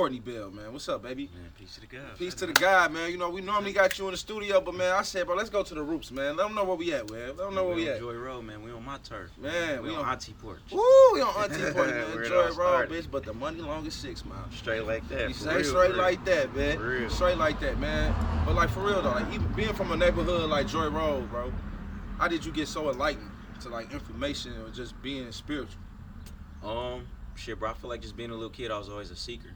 Courtney Bell, man. What's up, baby? Man, peace to the God. Peace to the guy, man. You know, we normally got you in the studio, but man, I said, bro, let's go to the roots, man. Let them know where we at, man. Let them know where we on at. Joy Road, man. We on my turf. Man, we, we on on- Auntie Porch. Woo, we on Auntie Party, man. Where it Enjoy all it, raw, started. bitch. But the money long as six, man. Straight like that. You say real, straight like that, man. For real. Straight like that, man. But like for real though, like even being from a neighborhood like Joy Road, bro. How did you get so enlightened to like information or just being spiritual? Um, shit, bro. I feel like just being a little kid, I was always a seeker.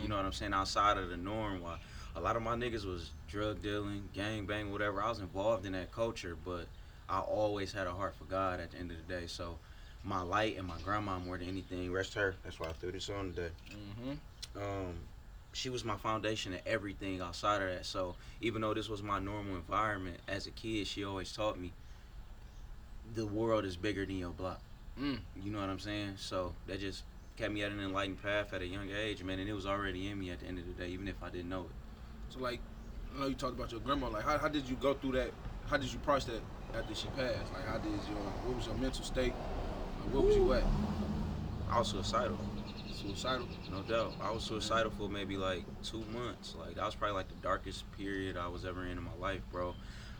You know what I'm saying? Outside of the norm, why a lot of my niggas was drug dealing, gang bang, whatever. I was involved in that culture, but I always had a heart for God at the end of the day. So my light and my grandma more than anything. Rest her. That's why I threw this on today. Mm-hmm. um, she was my foundation and everything outside of that. So even though this was my normal environment as a kid, she always taught me the world is bigger than your block. Mm. You know what I'm saying? So that just kept me at an enlightened path at a young age, man. And it was already in me at the end of the day, even if I didn't know it. So like, I know you talked about your grandma. Like, how, how did you go through that? How did you process that after she passed? Like, how did your what was your mental state? Like, where was you at? I was suicidal, Suicidal. no doubt. I was suicidal for maybe like two months. Like that was probably like the darkest period I was ever in in my life, bro.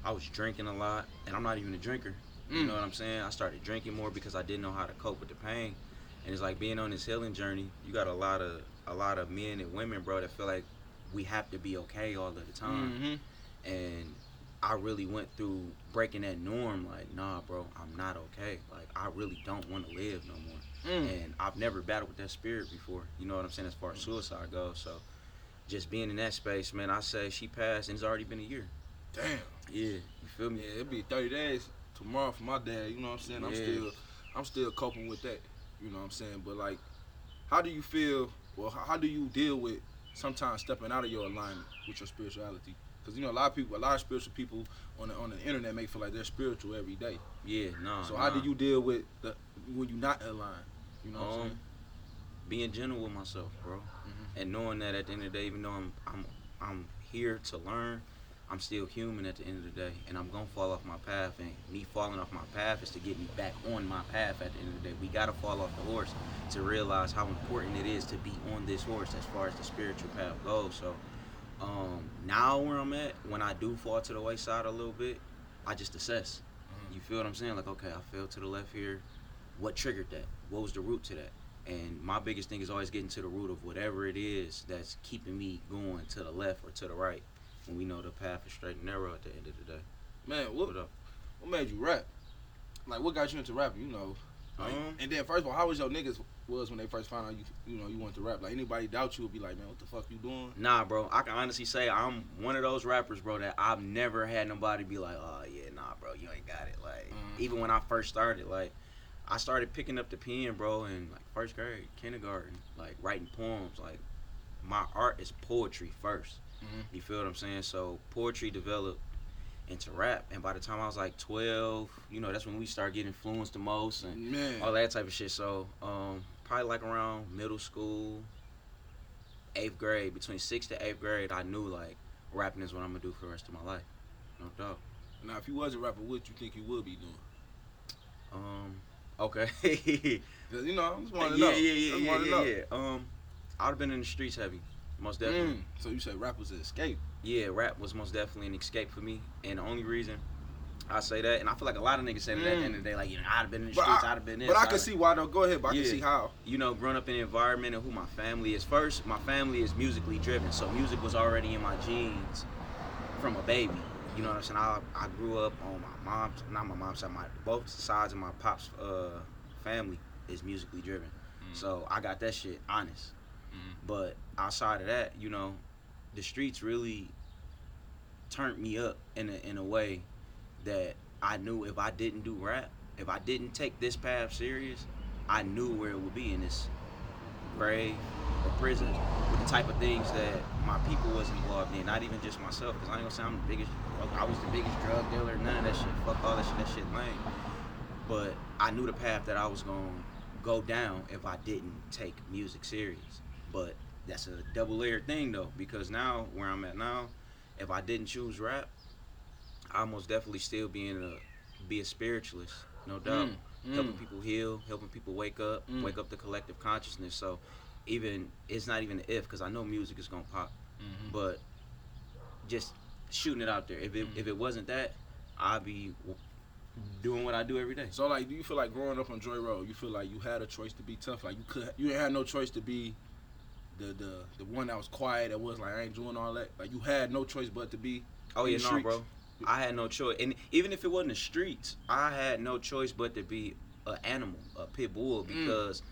I was drinking a lot, and I'm not even a drinker. You Mm. know what I'm saying? I started drinking more because I didn't know how to cope with the pain. And it's like being on this healing journey. You got a lot of a lot of men and women, bro, that feel like we have to be okay all of the time. Mm-hmm. And I really went through breaking that norm. Like, nah, bro, I'm not okay. Like, I really don't want to live no more. Mm. And I've never battled with that spirit before. You know what I'm saying? As far as suicide goes, so just being in that space, man, I say she passed, and it's already been a year. Damn. Yeah, you feel me? Yeah, it'll be 30 days tomorrow for my dad. You know what I'm saying? yeah. I'm still, I'm still coping with that. You know what I'm saying? But like, how do you feel? Well, how, do you deal with sometimes stepping out of your alignment with your spirituality? Because you know a lot of people, a lot of spiritual people on the on the internet may feel like they're spiritual every day. Yeah, no. So how do you deal with the when you're not aligned? You know what I'm Um, saying? being gentle with myself, bro, Mhm. and knowing that at the end of the day, even though I'm I'm I'm here to learn, I'm still human at the end of the day, and I'm gonna fall off my path. And me falling off my path is to get me back on my path. At the end of the day, we gotta fall off the horse to realize how important it is to be on this horse as far as the spiritual path goes. So, um, now where I'm at, when I do fall to the wayside a little bit, I just assess. Mhm. You feel what I'm saying? Like, okay, I fell to the left here. What triggered that? What was the root to that? And my biggest thing is always getting to the root of whatever it is that's keeping me going to the left or to the right. We know the path is straight and narrow at the end of the day. Man, what What up? what made you rap? Like, what got you into rapping? You know. Like, Um, and then first of all, how was your niggas was when they first found out you you know you wanted to rap? Like anybody doubt you would be like, man, what the fuck you doing? Nah, bro. I can honestly say I'm one of those rappers, bro, that I've never had nobody be like, oh yeah, nah, bro, you ain't got it. Like Mhm. even when I first started, like I started picking up the pen, bro, in like first grade, kindergarten, like writing poems. Like my art is poetry 1st Mhm. You feel what I'm saying? So poetry developed into rap, and by the time I was like 12, you know, that's when we start getting influenced the most and Man, all that type of shit. So, um, probably like around middle school, eighth grade, between sixth to eighth grade, I knew like rapping is what I'm gonna do for the rest of my life. No doubt. now if you was a rapper, what you think you would be doing? Um, okay. 'Cause, you know, I just want to yeah, know. yeah, yeah, yeah, yeah, yeah. Um, I'd have been in the streets heavy, most definitely. Mm. So you said rap was an escape. Yeah, rap was most definitely an escape for me, and the only reason I say that, and I feel like a lot of niggas say that at the end of the day, like you know, I'd have been in the But streets, I- I'd have been in this. But I can see why though. Go ahead, but I can see how. you know, growing up in the environment and who my family is. First, my family is musically driven, so music was already in my genes from a baby. You know what I'm saying? I, I grew up on my mom's, not my mom's side, my both sides of my pop's uh, family is musically driven. So I got that shit honest. Mm-hmm. But outside of that, you know, the streets really turned me up in a, in a way that I knew if I didn't do rap, if I didn't take this path serious, I knew where it would be in this grave or prison with the type of things that my people was involved in. Not even just myself, because I ain't gonna say I'm the biggest. I was the biggest drug dealer. None of that shit. Fuck all that shit. That shit lame. But I knew the path that I was gonna go down if I didn't take music serious. But that's a double layered thing though, because now where I'm at now, if I didn't choose rap, I most definitely still be in a be a spiritualist, no doubt. Mm, Helping mm. people heal, helping people wake up, Mm. wake up the collective consciousness. So even it's not even if because I know music is gonna pop, Mhm. but just shooting it out there. If it Mhm. if it wasn't that, I'd be doing what I do every day. So like, do you feel like growing up on Joy Road, you feel like you had a choice to be tough? Like you could, you had no choice to be the the the one that was quiet, that was like I ain't doing all that. Like you had no choice but to be. Oh yeah, no, streets. bro. I had no choice, and even if it wasn't the streets, I had no choice but to be an animal, a pit bull, Mm. because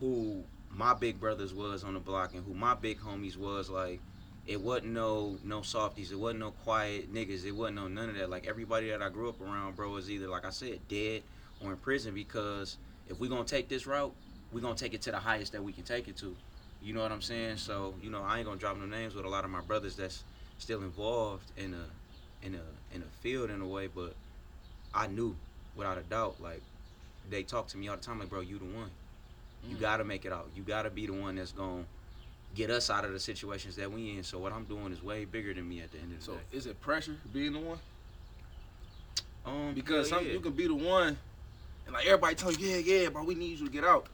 who my big brothers was on the block and who my big homies was like. It wasn't no no softies. It wasn't no quiet niggas. It wasn't no none of that. Like everybody that I grew up around, bro, was either like I said, dead or in prison. Because if we gonna take this route, we gonna take it to the highest that we can take it to. You know what I'm saying? So you know, I ain't gonna drop no names with a lot of my brothers that's still involved in a in a in a field in a way, but I knew without a doubt, like they talk to me all the time, like, bro, you the one. You Mm. gotta make it out. You gotta be the one that's gonna get us out of the situations that we in. So what I'm doing is way bigger than me at the end of the So day. So is it pressure being the one? Um, Because hell some yeah. you can be the one, and like everybody tell you, yeah, yeah, bro, we need you to get out.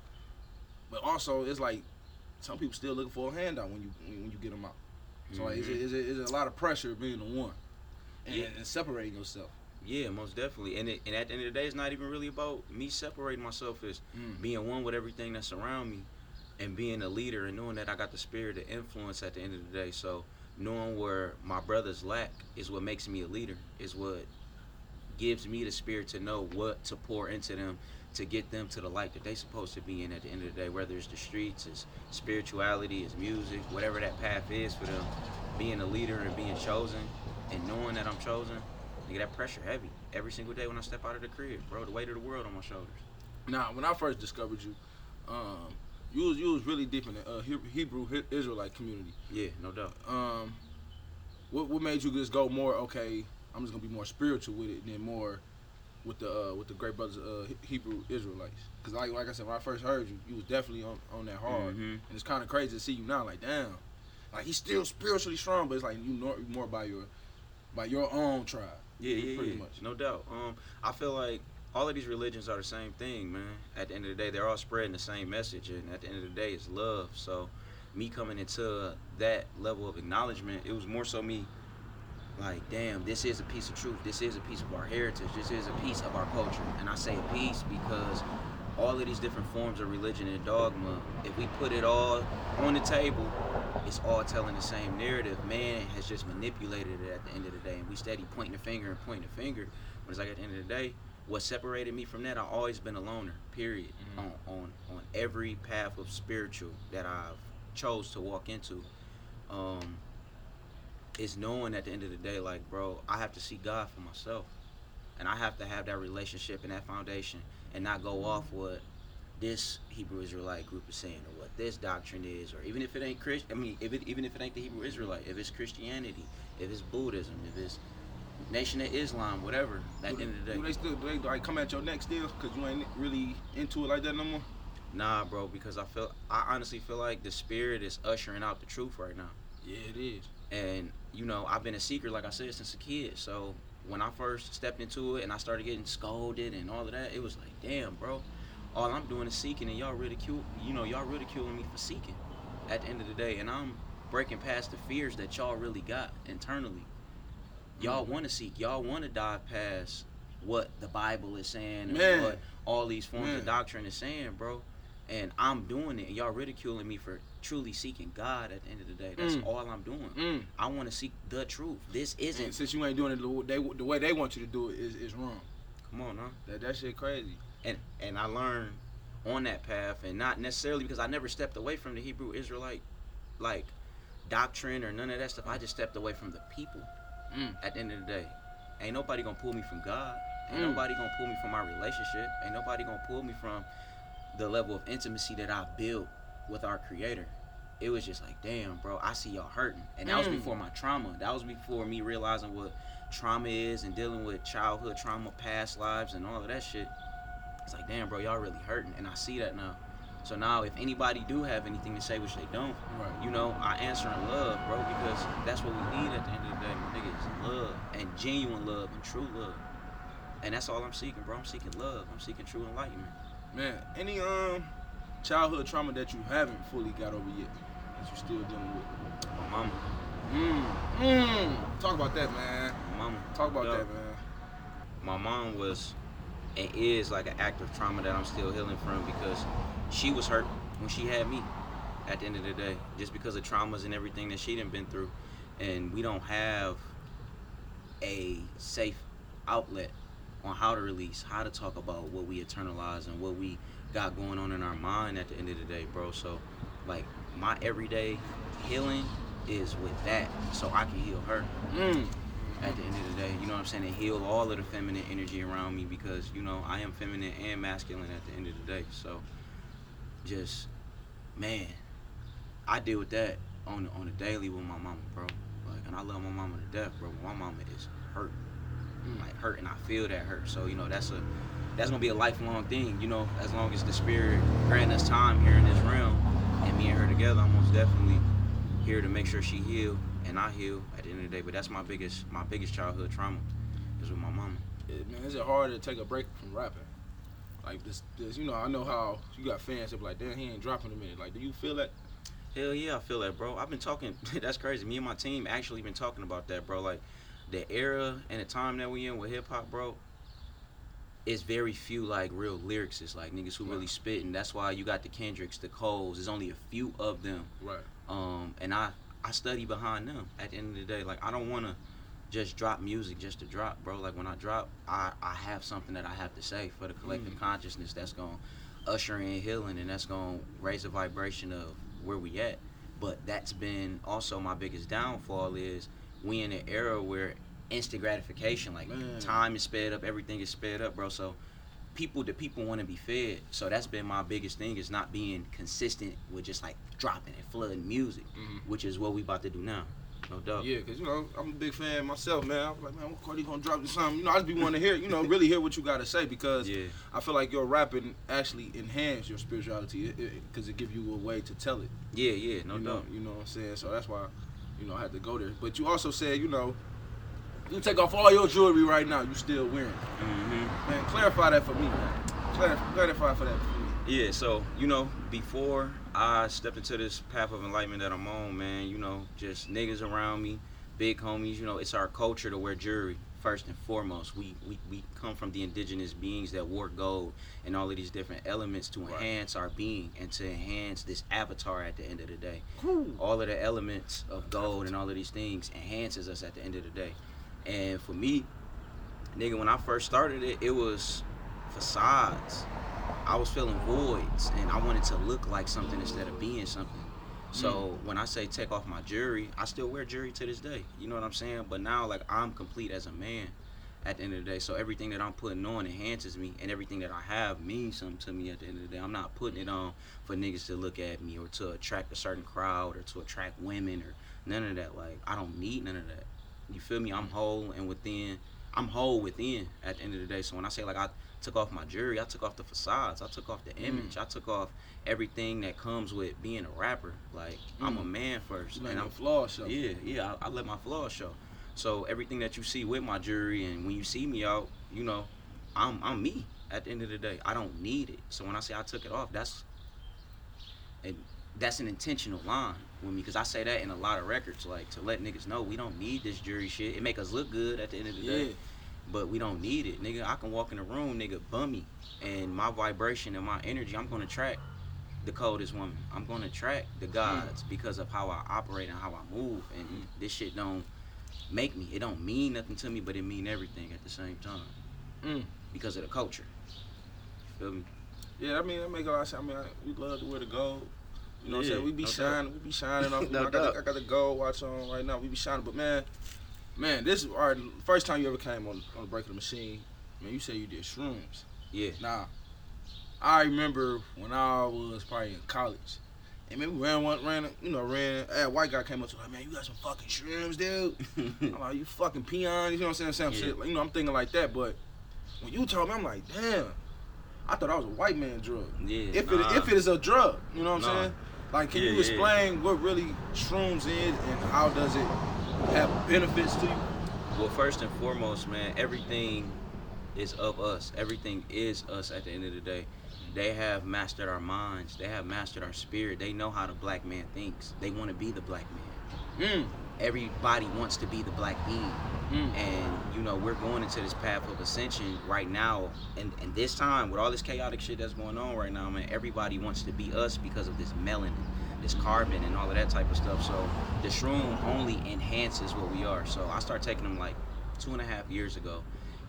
But also, it's like some people still looking for a handout when you when you get them out. So like, is, it, Mhm. is, it, is it a lot of pressure being the one, and, Yeah. and separating yourself? Yeah, most definitely. And it, and at the end of the day, it's not even really about me separating myself. It's Mm. being one with everything that's around me, and being a leader, and knowing that I got the spirit of influence at the end of the day. So knowing where my brothers lack is what makes me a leader. Is what gives me the spirit to know what to pour into them to get them to the light that they supposed to be in at the end of the day. Whether it's the streets, it's spirituality, it's music, whatever that path is for them. Being a leader and being chosen, and knowing that I'm chosen. Nigga, that pressure heavy every single day when I step out of the crib, bro. The weight of the world on my shoulders. Now, when I first discovered you, um, you was you was really deep in the uh, Hebrew Israelite community. Yeah, no doubt. Um, what what made you just go more? Okay, I'm just gonna be more spiritual with it than more with the uh, with the great brothers uh, Hebrew Israelites. Because like like I said, when I first heard you, you was definitely on, on that hard, Mhm. and it's kind of crazy to see you now. Like damn, like he's still spiritually strong, but it's like you know more by your by your own tribe. Yeah, yeah, pretty yeah. much. No doubt. Um, I feel like all of these religions are the same thing, man. At the end of the day, they're all spreading the same message, and at the end of the day, it's love. So, me coming into that level of acknowledgement, it was more so me, like, damn, this is a piece of truth. This is a piece of our heritage. This is a piece of our culture. And I say a piece because all of these different forms of religion and dogma, if we put it all on the table, it's all telling the same narrative. Man has just manipulated it at the end of the day, and we steady pointing the finger and pointing the finger. But it's like at the end of the day, what separated me from that, I've always been a loner. Period. Mhm. On on on every path of spiritual that I've chose to walk into, um, is knowing at the end of the day, like, bro, I have to see God for myself, and I have to have that relationship and that foundation, and not go off what this Hebrew Israelite group is saying or what this doctrine is, or even if it ain't Christ, I mean, if it, even if it ain't the Hebrew Israelite, if it's Christianity, if it's Buddhism, if it's Nation of Islam, whatever. At the end of the day, do they still do they like come at your neck still? Cause you ain't really into it like that no more. nah, bro, because I feel, I honestly feel like the spirit is ushering out the truth right now. Yeah, it is. And you know i've been a seeker like i said since a kid. So when i first stepped into it and i started getting scolded and all of that it was like damn bro. All i'm doing is seeking and y'all ridicule you know y'all ridiculing me for seeking at the end of the day. And i'm breaking past the fears that y'all really got internally. Y'all mm. want to seek. Y'all want to dive past what the bible is saying and what all these forms Man. of doctrine is saying bro. And i'm doing it and y'all ridiculing me for truly seeking god at the end of the day that's Mm. all i'm doing Mm. I want to seek the truth. This isn't. since you ain't doing it the way they, the way they want you to do it is, is wrong. Come on, huh? That that shit crazy. And and I learned on that path, and not necessarily because I never stepped away from the Hebrew Israelite like doctrine or none of that stuff. I just stepped away from the people. Mm. At the end of the day, ain't nobody gonna pull me from God. Ain't Mm. nobody gonna pull me from my relationship. Ain't nobody gonna pull me from the level of intimacy that I built with our Creator. It was just like, damn, bro, I see y'all hurting, and that was Mm. before my trauma. That was before me realizing what trauma is and dealing with childhood trauma, past lives, and all of that shit. It's like, damn, bro, y'all really hurting, and I see that now. So now, if anybody do have anything to say, which they don't, Right. you know, I answer in love, bro, because that's what we need at the end of the day, my nigga, is love and genuine love and true love. And that's all I'm seeking, bro. I'm seeking love. I'm seeking true enlightenment. Man, any um childhood trauma that you haven't fully got over yet, that you're still dealing with? My mama. Mm. Mm. Talk about that, man. My mama. Talk about Yo, that, man. My mom was and is like an active trauma that I'm still healing from because she was hurt when she had me at the end of the day, just because of traumas and everything that she done been through. And we don't have a safe outlet on how to release, how to talk about what we internalize and what we got going on in our mind at the end of the day, bro. So, like, my everyday healing is with that, so I can heal her Mm. at the end of the day. You know what I'm saying? And heal all of the feminine energy around me because, you know, I am feminine and masculine at the end of the day. So, just, man, I deal with that on on a daily with my mama, bro. Like, and I love my mama to death, bro. My mama is hurt, Mm. like hurt, and I feel that hurt. So, you know, that's a that's gonna be a lifelong thing. You know, as long as the spirit grant us time here in this realm, and me and her together, I'm most definitely here to make sure she heal and I heal at the end of the day. But that's my biggest my biggest childhood trauma is with my mama. Man, is it hard to take a break from rapping? Like this, this, you know, I know how you got fans that be like, damn, he ain't dropping a minute. Like, do you feel that? Hell yeah, I feel that, bro. I've been talking. that's crazy. Me and my team actually been talking about that, bro. Like the era and the time that we in with hip hop, bro. It's very few like real lyricists, like niggas who really spit, and that's why you got the Kendricks, the Coles. There's only a few of them. Right. um, and I I study behind them. At the end of the day, like I don't want to just drop music just to drop, bro. Like when I drop, I I have something that I have to say for the collective Mm. consciousness that's gonna usher in healing and that's gonna raise the vibration of where we at. But that's been also my biggest downfall is we in an era where instant gratification, like Man. time is sped up, everything is sped up, bro. So people the people want to be fed. So that's been my biggest thing is not being consistent with just like dropping and flooding music, Mhm. which is what we about to do now. No doubt. Yeah, cause you know I'm a big fan myself, man. I'm like, man, when Cardi gonna drop this something? You know, I just be wanting to hear, you know, really hear what you gotta say because Yeah. I feel like your rapping actually enhance your spirituality because it, gives you a way to tell it. Yeah, yeah, no you know, doubt. you know what I'm saying. So that's why, you know, I had to go there. But you also said, you know, you take off all your jewelry right now, you still wearing. it. hmm Man, clarify that for me, man. Clarify, clarify for that for me. Yeah, so you know, before I stepped into this path of enlightenment that I'm on, man, you know, just niggas around me, big homies, you know, it's our culture to wear jewelry first and foremost. We we, we come from the indigenous beings that wore gold and all of these different elements to Right. enhance our being and to enhance this avatar at the end of the day. Cool. all of the elements of gold and all of these things enhances us at the end of the day. And for me, nigga, when I first started it, it was facades. I was filling voids and I wanted to look like something instead of being something. So mm. when I say take off my jewelry, I still wear jewelry to this day. You know what I'm saying? But now like I'm complete as a man at the end of the day. So everything that I'm putting on enhances me and everything that I have means something to me at the end of the day. I'm not putting it on for niggas to look at me or to attract a certain crowd or to attract women or none of that. Like I don't need none of that. You feel me? I'm whole and within I'm whole within at the end of the day. So when I say like I took off my jewelry, I took off the facades, I took off the image, I took off everything that comes with being a rapper. Like I'm a Mm. man first, and I'm flaws show. yeah, yeah. I, I let my flaws show. So everything that you see with my jewelry, and when you see me out, you know, I'm I'm me. At the end of the day, I don't need it. So when I say I took it off, that's and that's an intentional line with me because I say that in a lot of records, like to let niggas know we don't need this jewelry shit. It make us look good at the end of the Yeah. day, but we don't need it, nigga. I can walk in a room, nigga, bummy, and my vibration and my energy, I'm gonna track the coldest woman. I'm gonna track the gods because of how I operate and how I move. And Mm. this shit don't make me. It don't mean nothing to me, but it mean everything at the same time Mm. because of the culture. You feel me? Yeah, I mean, that make a lot of sense. I mean, I, we love to wear the gold. You know what I'm saying? We be no doubt. shining. We be shining. off. No I, got the, I got the gold watch on right now. We be shining. But man, man, this is our first time you ever came on on the break of the machine. Man, you say you did shrooms. Yeah. Nah, I remember when I was probably in college. And maybe ran one, ran, you know, ran. A white guy came up to me, like, man, you got some fucking shrooms, dude. I'm like, you fucking peon, you know what I'm saying? Some Yeah. shit. Like, you know, I'm thinking like that. But when you told me, I'm like, damn. I thought I was a white man drug. yeah. If nah. it if it is a drug, you know what I'm saying? Like, can Yeah, you yeah. explain what really shrooms is and how does it have benefits to you? Well, first and foremost, man, everything is of us. Everything is us at the end of the day. They have mastered our minds. They have mastered our spirit. They know how the black man thinks. They want to be the black man. Mm. Everybody wants to be the black being. Mm. And you know, we're going into this path of ascension right now. And and this time, with all this chaotic shit that's going on right now, man, everybody wants to be us because of this melanin, this carbon, and all of that type of stuff. So the shroom only enhances what we are. So I started taking them like two and a half years ago.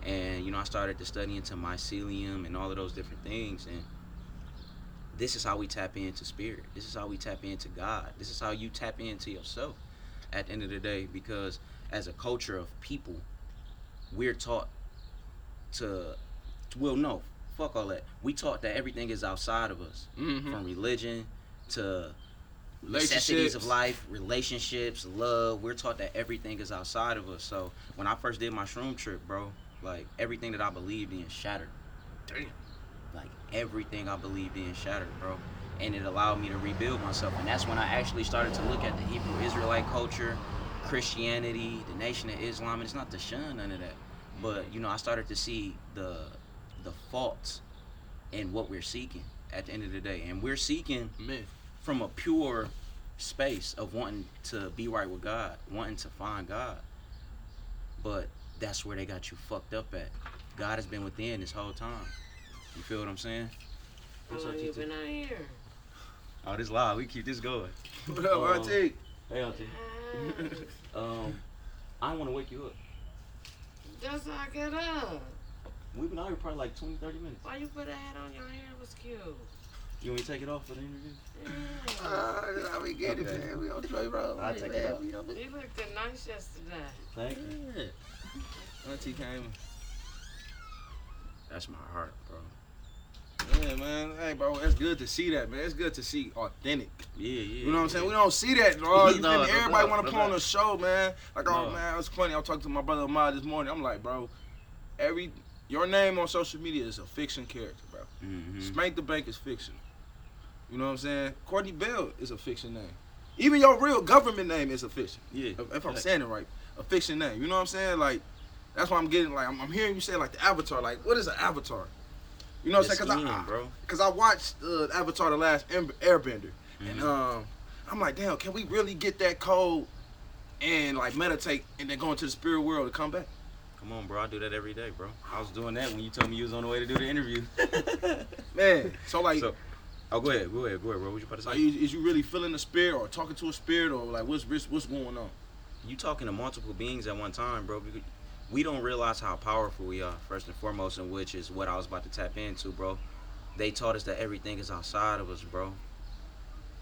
And you know, I started to study into mycelium and all of those different things. And this is how we tap into spirit. This is how we tap into God. This is how you tap into yourself at the end of the day. Because as a culture of people, we're taught to, well, no, fuck all that. We taught that everything is outside of us, Mhm. from religion to necessities of life, relationships, love. We're taught that everything is outside of us. So when I first did my shroom trip, bro, like everything that I believed in shattered. Damn. Like everything I believed in shattered, bro. And it allowed me to rebuild myself. And that's when I actually started to look at the Hebrew Israelite culture, Christianity, the Nation of Islam. And it's not to shun none of that. But, you know, I started to see the the faults in what we're seeking at the end of the day. And we're seeking Man. from a pure space of wanting to be right with God, wanting to find God. But that's where they got you fucked up at. God has been within this whole time. You feel what I'm saying? How What's up, you TT? been out here? Oh, this live. We keep this going. What up, Um, RT? Hey, Auntie. Ah, Um, I want to wake you up. That's how I get up. We've been out here probably like 20, 30 minutes. Why you put a hat on your hair? It was cute. You want me to take it off for the interview? Yeah. Uh, I we get Okay. it, man. We on Joy Road. I'll take it out. you looked nice yesterday. Thank you. Yeah. Auntie came. That's my heart, bro. Yeah, man. Hey, bro, it's good to see that, man. It's good to see authentic. Yeah, yeah. You know what I'm saying? We don't see that, dog. You No, feel me? no Everybody doubt, want no to put on a show, man. Like, oh man, it's funny. I was talking to my brother Ahmad this morning. I'm like, bro, every your name on social media is a fiction character, bro. Mhm. Spank the Bank is fiction. You know what I'm saying? Courtney Bell is a fiction name. Even your real government name is a fiction. Yeah. If, I'm saying it right, a fiction name. You know what I'm saying? Like, that's why I'm getting like I'm, I'm hearing you say like the Avatar. Like, what is an Avatar? You know what I'm saying? Cause I, bro. Cause I watched uh, Avatar: The Last Airbender, and Mhm. um, I'm like, damn, can we really get that code and like meditate and then go into the spirit world and come back? Come on, bro. I do that every day, bro. I was doing that when you told me you was on the way to do the interview. Man, so like, So- oh, go ahead, go ahead, go ahead, bro. What you about to say? like, is, is you really feeling the spirit or talking to a spirit or like what's what's, what's going on? you talking to multiple beings at one time, bro. We don't realize how powerful we are, first and foremost, and which is what I was about to tap into, bro. They taught us that everything is outside of us, bro.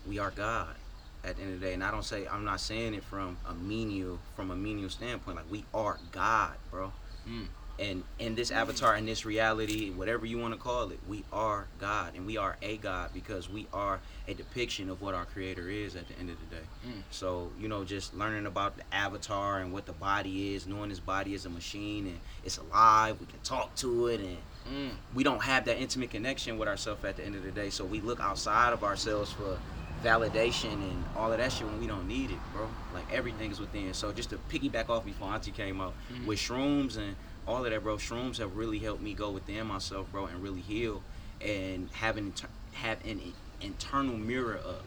We are God at the end of the day. And I don't say I'm not saying it from a menial from a menial standpoint. Like we are God, bro. Mm. And in this avatar, in this reality, whatever you want to call it, we are God. And we are a God because we are a depiction of what our creator is at the end of the day. Mm. So, you know, just learning about the avatar and what the body is, knowing this body is a machine and it's alive, we can talk to it and Mm. we don't have that intimate connection with ourselves at the end of the day. So we look outside of ourselves for validation and all of that shit when we don't need it, bro. Like everything is within. So just to piggyback off before Auntie came out Mhm. with shrooms and all of that, bro. Shrooms have really helped me go within myself, bro, and really heal and have an have an internal mirror up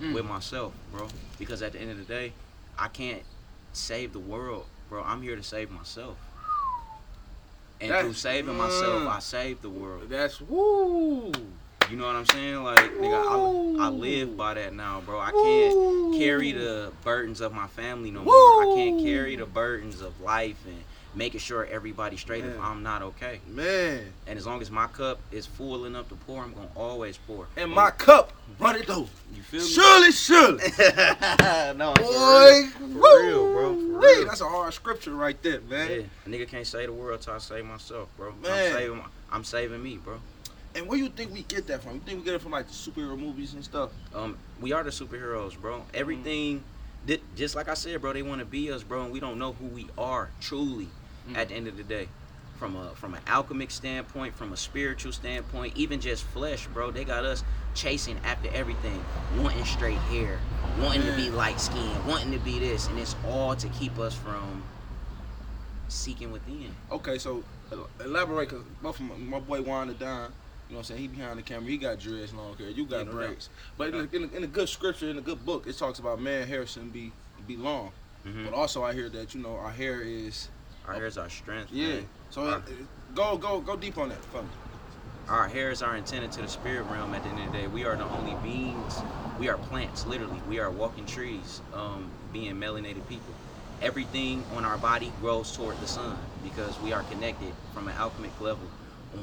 Mm. with myself, bro. Because at the end of the day, I can't save the world, bro. I'm here to save myself. And That's- through saving myself, Mm. I save the world. That's woo. You know what I'm saying? Like, nigga, I, I live by that now, bro. I can't carry the burdens of my family no more. I can't carry the burdens of life and making sure everybody's straight if I'm not okay. Man, And as long as my cup is full enough to pour, I'm gonna always pour. and my cup run it over. you feel me? Surely, surely. no, Boy, for real, for real, bro. For real. That's a hard scripture right there, man. Yeah, a nigga can't save the world till I save myself, bro. Man. I'm saving, my, I'm saving me, bro. And where you think we get that from? You think we get it from like the superhero movies and stuff? Um, we are the superheroes, bro. Everything, di- just like I said, bro. They want to be us, bro, and we don't know who we are truly. Mm. At the end of the day, from a from an alchemic standpoint, from a spiritual standpoint, even just flesh, bro. They got us chasing after everything, wanting straight hair, wanting to be light skinned, wanting to be this, and it's all to keep us from seeking within. Okay, so elaborate, cause both my, my boy Wanda Don, You know what I'm saying? He behind the camera. He got dreads, long hair. You got Yeah, no braids. But No in, a, in, a, good scripture, in a good book, it talks about man hair shouldn't be be long. Mhm. But also, I hear that you know our hair is Our hair is our strength. yeah. man. So Our- it, it- go go go deep on that for me. Our hairs are intended to the spirit realm at the end of the day. We are the only beings. We are plants, literally. We are walking trees, um, being melanated people. Everything on our body grows toward the sun because we are connected from an alchemic level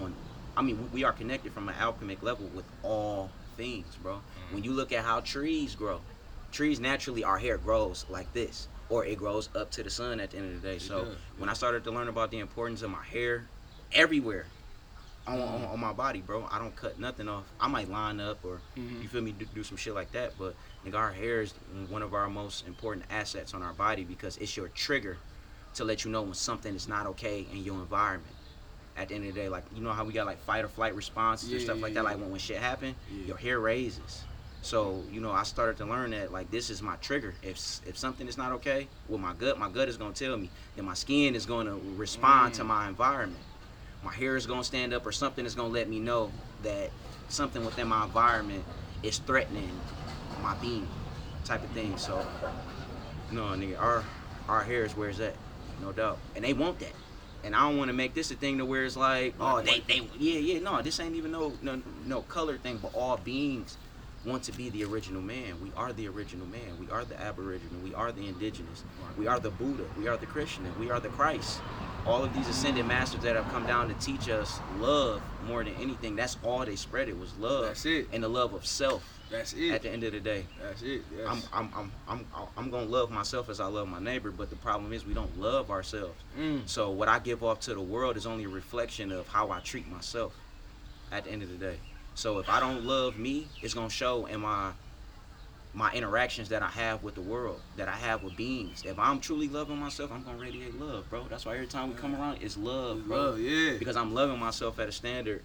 on I mean we are connected from an alchemic level with all things, bro. When you look at how trees grow, trees naturally our hair grows like this. Or it grows up to the sun at the end of the day. It So does, when I started to learn about the importance of my hair everywhere, on, on, on my body, bro. I don't cut nothing off. I might line up or Mhm. you feel me do, do some shit like that, but nigga, our hair is one of our most important assets on our body because it's your trigger to let you know when something is not okay in your environment. At the end of the day, like you know how we got like fight or flight responses Yeah, and stuff yeah, like that. yeah. Like when when shit happen, Yeah. your hair raises. So you know, I started to learn that like this is my trigger. If if something is not okay with my gut, my gut is gonna tell me. Then my skin is gonna respond to Mm. my environment. My hair is gonna stand up, or something is gonna let me know that something within my environment is threatening my being, type of thing. So, no, nigga, our our hair is where it's at, no doubt, and they want that. And I don't want to make this a thing to where it's like, oh, they, they, yeah, yeah, no, this ain't even no, no, no color thing, but all beings want to be the original man. We are the original man. We are the Aboriginal. We are the indigenous. We are the Buddha. We are the Christian. We are the Christ. All of these ascended masters that have come down to teach us love more than anything. That's all they spread. It was love That's it. and the love of self. That's it. At the end of the day, That's it. Yes. I'm, I'm, I'm, I'm, I'm gonna love myself as I love my neighbor. But the problem is we don't love ourselves. Mm. So what I give off to the world is only a reflection of how I treat myself. At the end of the day, so if I don't love me, it's gonna show in my my interactions that I have with the world, that I have with beings. If I'm truly loving myself, I'm gonna radiate love, bro. That's why every time we come around, it's love, bro. Love, yeah. Because I'm loving myself at a standard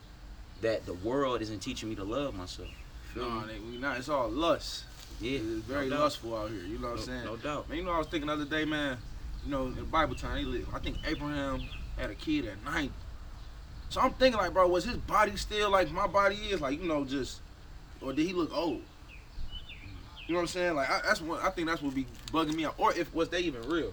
that the world isn't teaching me to love myself. No, they, we not. It's all lust. Yeah, It's very no lustful out here. You know what I'm saying? no doubt. Man, you know, I was thinking the other day, man. You know, in Bible time, he lived, I think Abraham had a kid at 90. So I'm thinking, like, bro, was his body still like my body is? Like, you know, just, or did he look old? You know what I'm saying? Like, I, that's what I think that's what be bugging me out. Or if was they even real?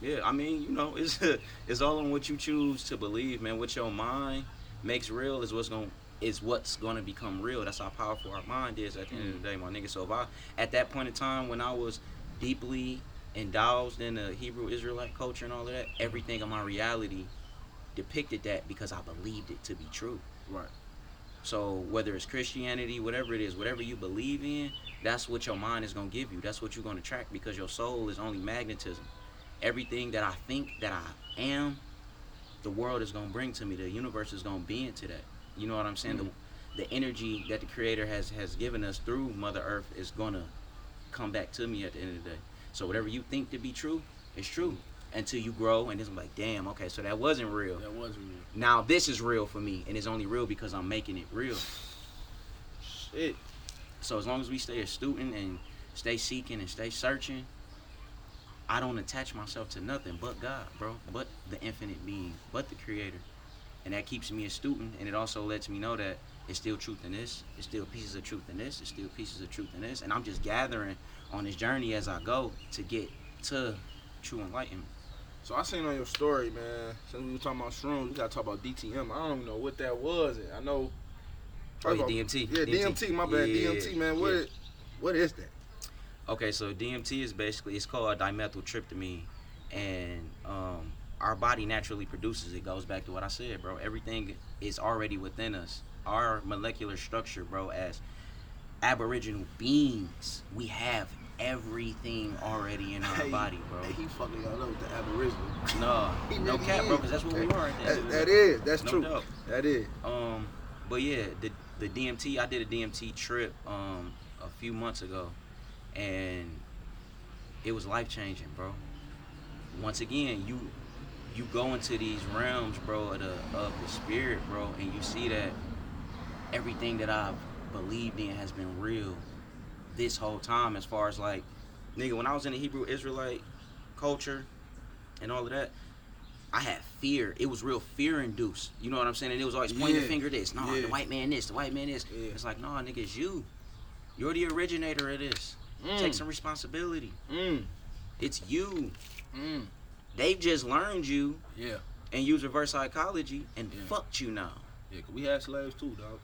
Yeah, I mean, you know, it's it's all on what you choose to believe, man. What your mind makes real is what's gonna is what's going to become real. That's how powerful our mind is at the end of the mm. day, my nigga. So if I at that point in time when I was deeply indulged in the Hebrew Israelite culture and all of that, everything in my reality depicted that because I believed it to be true. Right. So whether it's Christianity, whatever it is, whatever you believe in, that's what your mind is gonna give you. That's what you're gonna attract because your soul is only magnetism. Everything that I think that I am, the world is gonna bring to me. The universe is gonna be into that. You know what I'm saying? Mhm. The, the energy that the Creator has has given us through Mother Earth is gonna come back to me at the end of the day. So whatever you think to be true, is true until you grow and it's like, damn, okay, so that wasn't real. That wasn't real. Now this is real for me, and it's only real because I'm making it real. Shit. So as long as we stay a student and stay seeking and stay searching, I don't attach myself to nothing but God, bro, but the infinite being, but the creator. And that keeps me a student and it also lets me know that it's still truth in this, it's still pieces of truth in this, it's still pieces of truth in this. And I'm just gathering on this journey as I go to get to true enlightenment. So I seen on your story, man. Since we were talking about shrooms, we gotta talk about DTM. I don't even know what that was. I know. Oh, first yeah, DMT. Yeah, DMT. My bad, Yeah, DMT, man. What? yeah. What is that? Okay, so DMT is basically it's called dimethyltryptamine, and um, our body naturally produces it. Goes back to what I said, bro. Everything is already within us. Our molecular structure, bro, as Aboriginal beings, we have everything already in our Hey, body, bro. Hey, he fucking y'all up with the Aboriginal. No, no cap, bro, because that's what we are. At the end That, that day. That's No true. doubt. That is. Um, but yeah, the the DMT. I did a DMT trip um a few months ago, and it was life changing, bro. Once again, you you go into these realms, bro, of the of the spirit, bro, and you see that everything that I've believed in has been real this whole time. As far as like, nigga, when I was in the Hebrew Israelite culture and all of that, I had fear. It was real fear induced. You know what I'm saying? And it was always pointing the Yeah. finger this. No, Yeah. the white man this, the white man this. Yeah. It's like, no, nigga, it's you. You're the originator of this. Take some responsibility. Mm. It's you. Mm. They've just learned you Yeah. and used reverse psychology and Yeah. fucked you now. Yeah, 'cause we had slaves too, dog.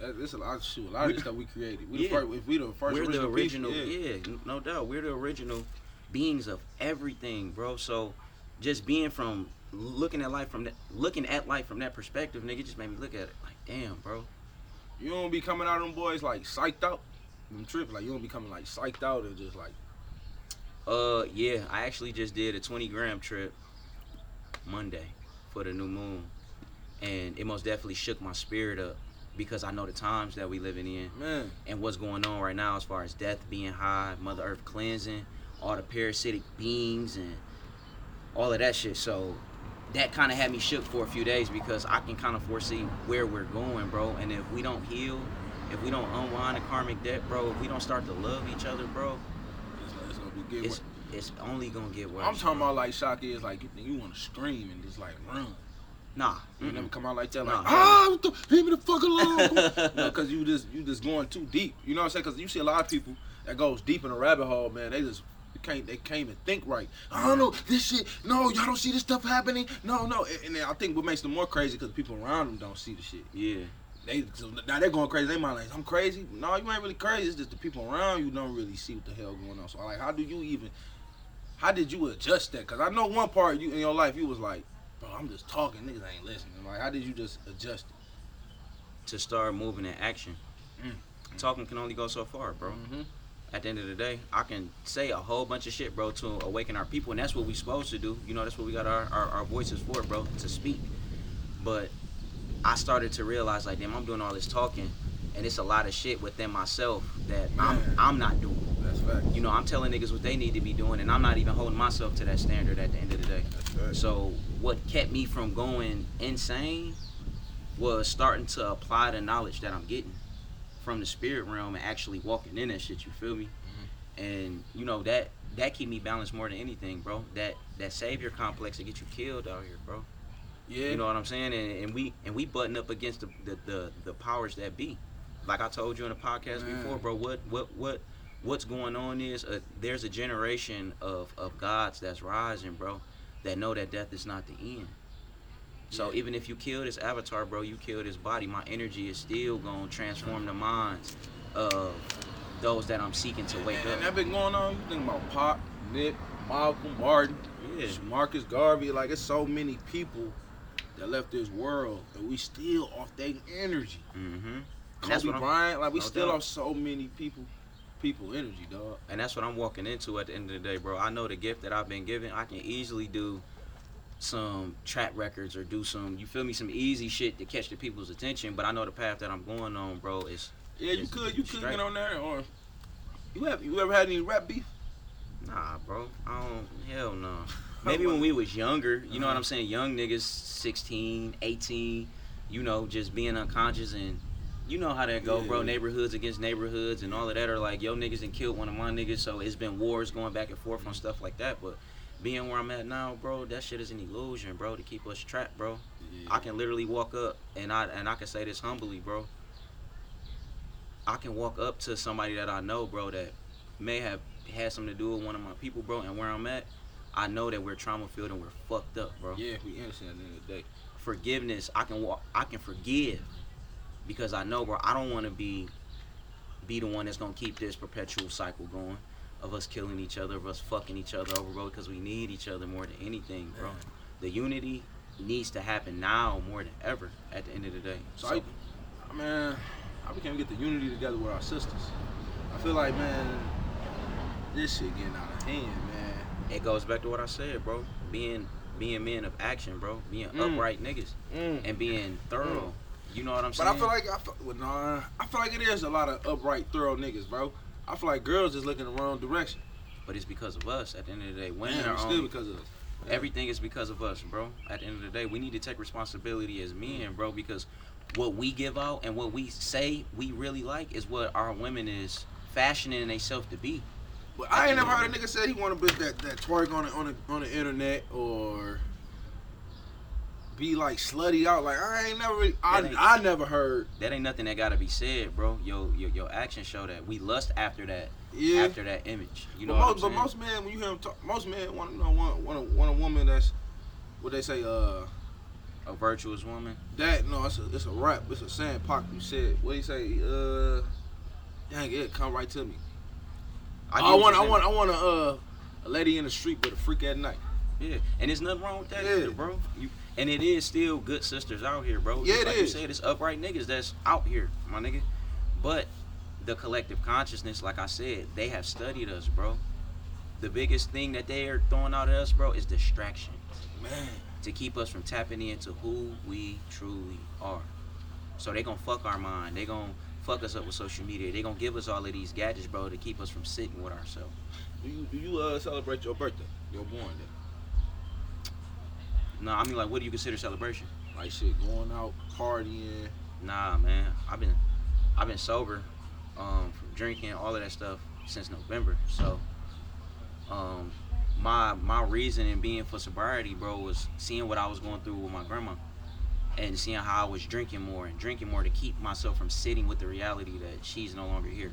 It's a lot of shit. A lot of this stuff we created. We Yeah. the first, if we the first We're the original, original, people, yeah. n- no doubt. We're the original beings of everything, bro. So just being from looking at life from that, looking at life from that perspective, nigga, just made me look at it like, damn, bro. You don't be coming out of them boys like psyched out. Them trips like you don't be coming like psyched out and just like Uh, yeah, I actually just did a 20 gram trip Monday for the new moon, and it most definitely shook my spirit up because I know the times that we living in man. and what's going on right now as far as death being high, Mother Earth cleansing, all the parasitic beings and all of that shit. So that kind of had me shook for a few days because I can kind of foresee where we're going, bro. And if we don't heal, if we don't unwind the karmic debt, bro, if we don't start to love each other, bro, It's, it's gonna be good. it's it's only gonna get worse. I'm talking bro. about like shock is like you, you want to scream and just like run. Nah. You never come out like that, like Nah. ah, what the, leave me the fuck alone. cause you just you just going too deep. You know what I'm saying? Cause you see a lot of people that goes deep in a rabbit hole, man. They just can't they can't even think right. I don't know this shit. No, y'all don't see this stuff happening. No, no. And, and I think what makes them more crazy because people around them don't see the shit. Yeah. They so now they're going crazy. They might like I'm crazy. No, you ain't really crazy. It's just the people around you don't really see what the hell going on. So like, how do you even? How did you adjust that? Cause I know one part you in your life you was like, bro, I'm just talking. Niggas ain't listening. Like, how did you just adjust it? To start moving in action. Mm. Talking can only go so far, bro. Mm-hmm. at the end of the day, I can say a whole bunch of shit, bro, to awaken our people, and that's what we're supposed to do. You know, that's what we got our, our, our voices for, bro, to speak. But I started to realize, like, damn, I'm doing all this talking, and it's a lot of shit within myself that I'm I'm not doing. Fact. You know, I'm telling niggas what they need to be doing, and I'm not even holding myself to that standard at the end of the day. Fact. So what kept me from going insane was starting to apply the knowledge that I'm getting from the spirit realm and actually walking in that shit. You feel me? Mm-hmm. And you know that that keep me balanced more than anything, bro. That that savior complex to get you killed out here, bro. yeah. You know what I'm saying? And, and we and we button up against the, the the the powers that be. Like I told you in the podcast Man. before, bro. What what what what's going on is uh there's a generation of of gods that's rising, bro. That know that death is not the end. So Yeah. even if you kill this avatar, bro, you kill this body. My energy is still gonna transform the minds of those that I'm seeking to wake and, and that been going on. You think about Pac, Nip, Malcolm, Martin, Yeah. Marcus Garvey. Like it's so many people that left this world, and we still off their energy. Mm-hmm. Kobe Bryant, like we no still doubt. off so many people, people energy, dog. And that's what I'm walking into at the end of the day, bro. I know the gift that I've been given. I can easily do some trap records or do some, you feel me, some easy shit to catch the people's attention. But I know the path that I'm going on, bro, is Yeah, you could, you could straight. get on there, or you have, you ever had any rap beef? nah, bro. I don't, hell no. Maybe when we was younger, you know what Uh-huh. I'm saying? Young niggas, 16, 18, you know, just being unconscious and. You know how that go, bro. Neighborhoods against neighborhoods and all of that are like, yo, niggas and killed one of my niggas, so it's been wars going back and forth on stuff like that. But being where I'm at now, bro, that shit is an illusion, bro, to keep us trapped, bro. I can literally walk up and I and I can say this humbly, bro. I can walk up to somebody that I know, bro, that may have had something to do with one of my people, bro, and where I'm at, I know that we're trauma filled and we're fucked up, bro. Yeah, we innocent at the end of the day. Forgiveness, I can walk I can forgive because I know, bro, I don't want to be be the one that's gonna keep this perpetual cycle going of us killing each other, of us fucking each other over, bro, because we need each other more than anything, bro. Man. The unity needs to happen now more than ever at the end of the day. So, I, I mean, how we can get the unity together with our sisters? I feel like, man, this shit getting out of hand, man. it goes back to what I said, bro. Being being men of action, bro. Being Mm. upright niggas and being thorough. You know what I'm saying? But? I feel like I feel, well, nah, I feel like it is a lot of upright, thorough niggas, bro. I feel like girls just looking the wrong direction. but it's because of us. At the end of the day, women Man, are still because of us. Yeah. Everything is because of us, bro. At the end of the day, we need to take responsibility as men, bro, because what we give out and what we say we really like is what our women is fashioning themselves to be. But I ain't never heard a nigga say he want a bitch that, that twerk on the, on the on the internet or be like slutty out. Like I ain't never, I, ain't- I never heard. That ain't nothing that gotta be said, bro. Yo, your your actions show that we lust after that, Yeah. after that image. You know but, most, but most men, when you hear them talk, most men want you know want want a, want a woman that's what they say. Uh, a virtuous woman. that no, it's a it's a rap. It's a saying. Pac, you said what do you say? Uh, dang it, come right to me. I, what want I want I want a uh a lady in the street but a freak at night. Yeah, and there's nothing wrong with that Yeah. either, bro. You, and it is still good sisters out here, bro. Yeah, Just it like is. you said, it's upright niggas that's out here, my nigga. But the collective consciousness, like I said, they have studied us, bro. The biggest thing that they are throwing out at us, bro, is distraction. Man, to keep us from tapping into who we truly are. So they gonna fuck our mind. They gonna fuck us up with social media. They gonna give us all of these gadgets, bro, to keep us from sitting with ourselves. do you do you uh celebrate your birthday, your born day? No, I mean like, what do you consider celebration? Like shit, going out partying. Nah, man. I've been, I've been sober, um, from drinking, all of that stuff since November. So, um, my my reason in being for sobriety, bro, was seeing what I was going through with my grandma, and seeing how I was drinking more and drinking more to keep myself from sitting with the reality that she's no longer here.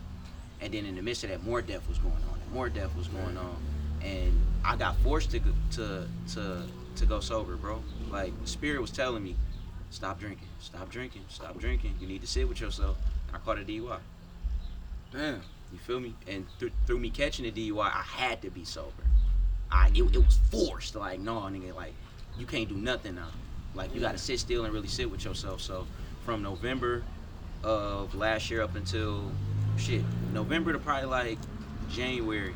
And then in the midst of that, more death was going on, and more death was going on, and I got forced to to to to go sober, bro. Like spirit was telling me, stop drinking, stop drinking, stop drinking. You need to sit with yourself. And I caught a DUI. Damn. You feel me? And through through me catching the DUI, I had to be sober. I it, it was forced. Like no, nigga, like you can't do nothing now. Like you got to sit still and really sit with yourself. So from November of last year up until shit November to probably like January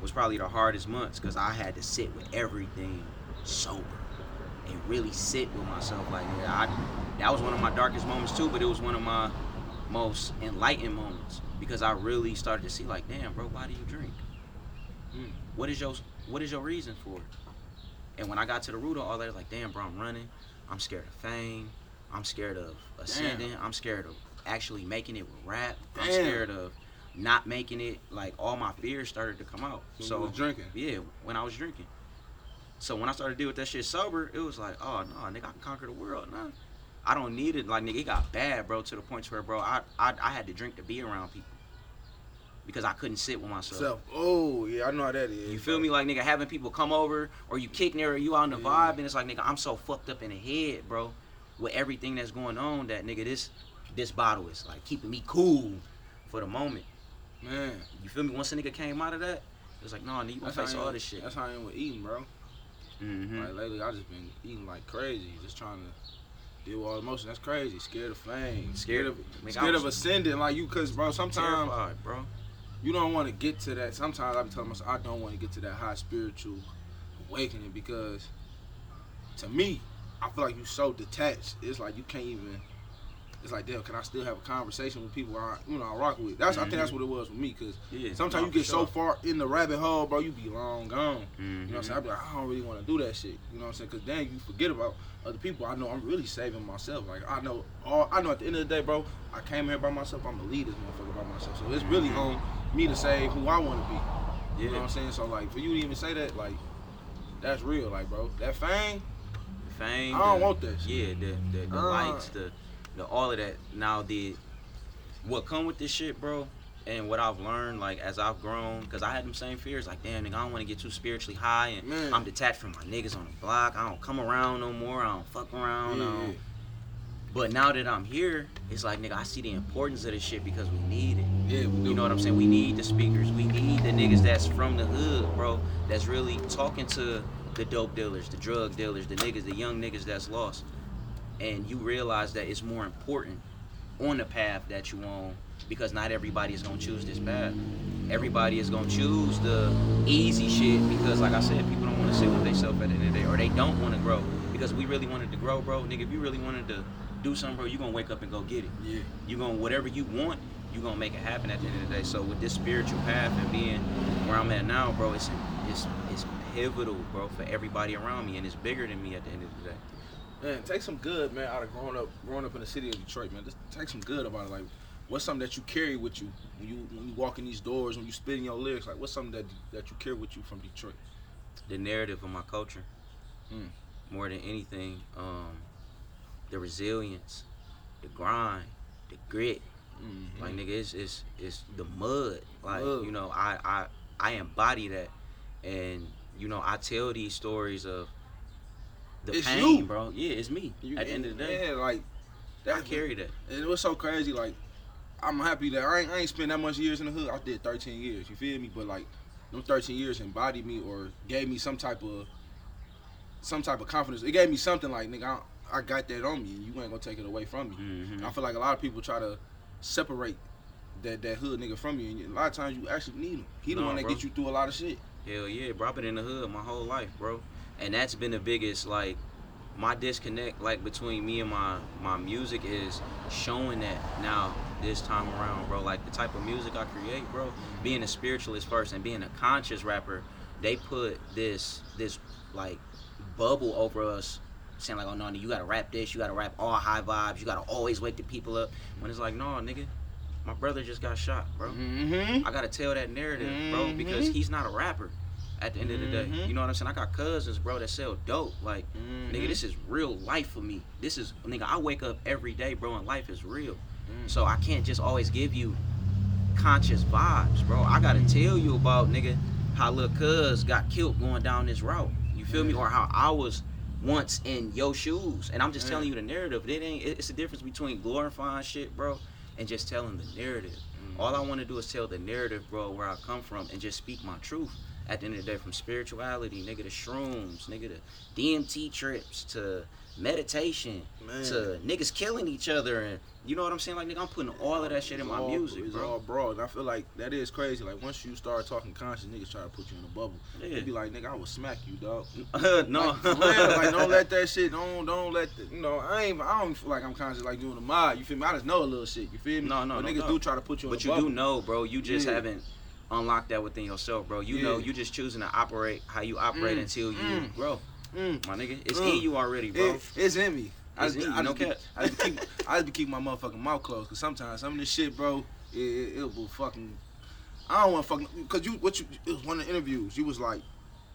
was probably the hardest months because I had to sit with everything sober and really sit with myself. Like yeah, I, that was one of my darkest moments too, but it was one of my most enlightened moments because I really started to see like, damn, bro, why do you drink? Mm. What is your what is your reason for it? And when I got to the root of all that, like, damn, bro, I'm running. I'm scared of fame. I'm scared of ascending. I'm scared of actually making it with rap. I'm scared of not making it. Like all my fears started to come out. So, was drinking. yeah, when I was drinking. So when I started to deal with that shit sober, it was like, oh no, nigga, I can conquer the world. Nah, I don't need it. Like nigga, it got bad, bro, to the point where, bro, I I, I had to drink to be around people because I couldn't sit with myself. Self. Oh yeah, I know how that is. You feel me? Like nigga, having people come over or you kick near or you out in the Yeah. vibe, and it's like nigga, I'm so fucked up in the head, bro, with everything that's going on that nigga, this this bottle is like keeping me cool for the moment. Man, You feel me? Once a nigga came out of that, it was like, no, nigga, you gonna face all this shit. that's how I am with eating, bro. Mm-hmm. Like lately, I just been eating like crazy, just trying to deal with all the emotions. That's crazy. Scared of fame. Scared of I scared of ascending, like you, cause bro, sometimes bro. you don't want to get to that. Sometimes I be telling myself I don't want to get to that high spiritual awakening because to me, I feel like you so detached. It's like you can't even. It's like, damn, can I still have a conversation with people I, you know, I rock with? That's I think that's what it was with me, cause Yeah. sometimes you get for so far in the rabbit hole, bro, you be long gone. Mhm. You know what I'm saying? I be like, I don't really want to do that shit. You know what I'm saying? Cause then you forget about other people. I know I'm really saving myself. Like I know all I know at the end of the day, bro, I came here by myself. I'm gonna lead this motherfucker by myself. So it's really on me to save who I want to be. You know what I'm saying? So like for you to even say that, like that's real, like bro. That fame, The fame. I don't the- want that shit. Yeah, the the, the Uh. lights, the the all of that. Now the what come with this shit, bro, and what I've learned, like as I've grown, because I had them same fears, like damn nigga, I don't want to get too spiritually high, and Man. I'm detached from my niggas on the block. I don't come around no more. I don't fuck around. Yeah, don't- But now that I'm here, it's like nigga, I see the importance of this shit because we need it. yeah. You know what I'm saying? We need the speakers. We need the niggas that's from the hood, bro. That's really talking to the dope dealers, the drug dealers, the niggas, the young niggas that's lost. And you realize that it's more important on the path that you on because not everybody is gonna choose this path. Everybody is gonna choose the easy shit because, like I said, people don't want to sit with themselves at the end of the day, or they don't want to grow. Because we really wanted to grow, bro. Nigga, if you really wanted to do something, bro, you gonna wake up and go get it Yeah, you gonna whatever you want, you gonna make it happen at the end of the day. So with this spiritual path and being where I'm at now, bro, it's it's it's pivotal, bro, for everybody around me, and it's bigger than me at the end of the day. Man. Take some good, man, out of growing up, growing up in the city of Detroit, man. Just take some good about it. Like, what's something that you carry with you when you when you walk in these doors, when you spitting your lyrics? Like, what's something that that you carry with you from Detroit? The narrative of my culture. Mm. more than anything, um, the resilience, the grind, the grit. Mhm. Like nigga, it's it's it's the mud. Like Mud. you know, I I I embody that, and you know, I tell these stories of the It's pain, you. bro. Yeah, it's me. You- At the end of the day, yeah, like I carry that. And it was so crazy. Like, I'm happy that I ain't, I ain't spent that much years in the hood. I did 13 years. You feel me? But like, them 13 years embodied me or gave me some type of some type of confidence. It gave me something like, nigga, I, I got that on me, and you ain't gonna take it away from me. hmm And I feel like a lot of people try to separate that that hood nigga from you, and a lot of times you actually need him. He the one that bro. gets you through a lot of shit. Hell yeah, bro. I've been in the hood my whole life, bro. And that's been the biggest like my disconnect like between me and my my music is showing that now this time around, bro. Like the type of music I create, bro. Being a spiritualist first and being a conscious rapper, they put this this like bubble over us saying like, oh no, you gotta rap this, you gotta rap all high vibes, you gotta always wake the people up. When it's like, no, nigga, my brother just got shot, bro. Mm-hmm. I gotta tell that narrative, bro, because Mhm. he's not a rapper. At the end of the day, you know what I'm saying? I got cousins, bro, that sell dope. Like, Mm-hmm. nigga, this is real life for me. This is, nigga, I wake up every day, bro, and life is real. Mm. So I can't just always give you conscious vibes, bro. I gotta tell you about, nigga, how little cuz got killed going down this route. You feel me? Or how I was once in your shoes. And I'm just telling you the narrative. It ain't. It's the difference between glorifying shit, bro, and just telling the narrative. Mm-hmm. All I want to do is tell the narrative, bro, where I come from, and just speak my truth. At the end of the day, from spirituality, nigga, to shrooms, nigga, to DMT trips, to meditation, Man. to niggas killing each other, and you know what I'm saying? Like, nigga, I'm putting all of that shit in my all- music, it's bro. all broad. And I feel like that is crazy. Like once you start talking conscious, niggas try to put you in a bubble. Yeah. They be like, nigga, I will smack you, dog. no, Like, real, like don't let that shit. Don't don't let the, you know. I ain't. I don't feel like I'm conscious like doing the mod. You feel me? I just know a little shit. You feel me? No, no, But no niggas doubt. do try to put you in But you bubble. do know, bro. You just Yeah. haven't unlocked that within yourself, bro. You know, Yeah. you just choosing to operate how you operate Mm, until you mm. grow, Mm. my nigga. It's Mm. in you already, bro. It, it's in me. I just, in I no just, be, cap. I just keep, I just keeping my motherfucking mouth closed. Cause sometimes some of this shit, bro, it, it, it will fucking. I don't want to fucking. Cause you, what you, it was one of the interviews. You was like,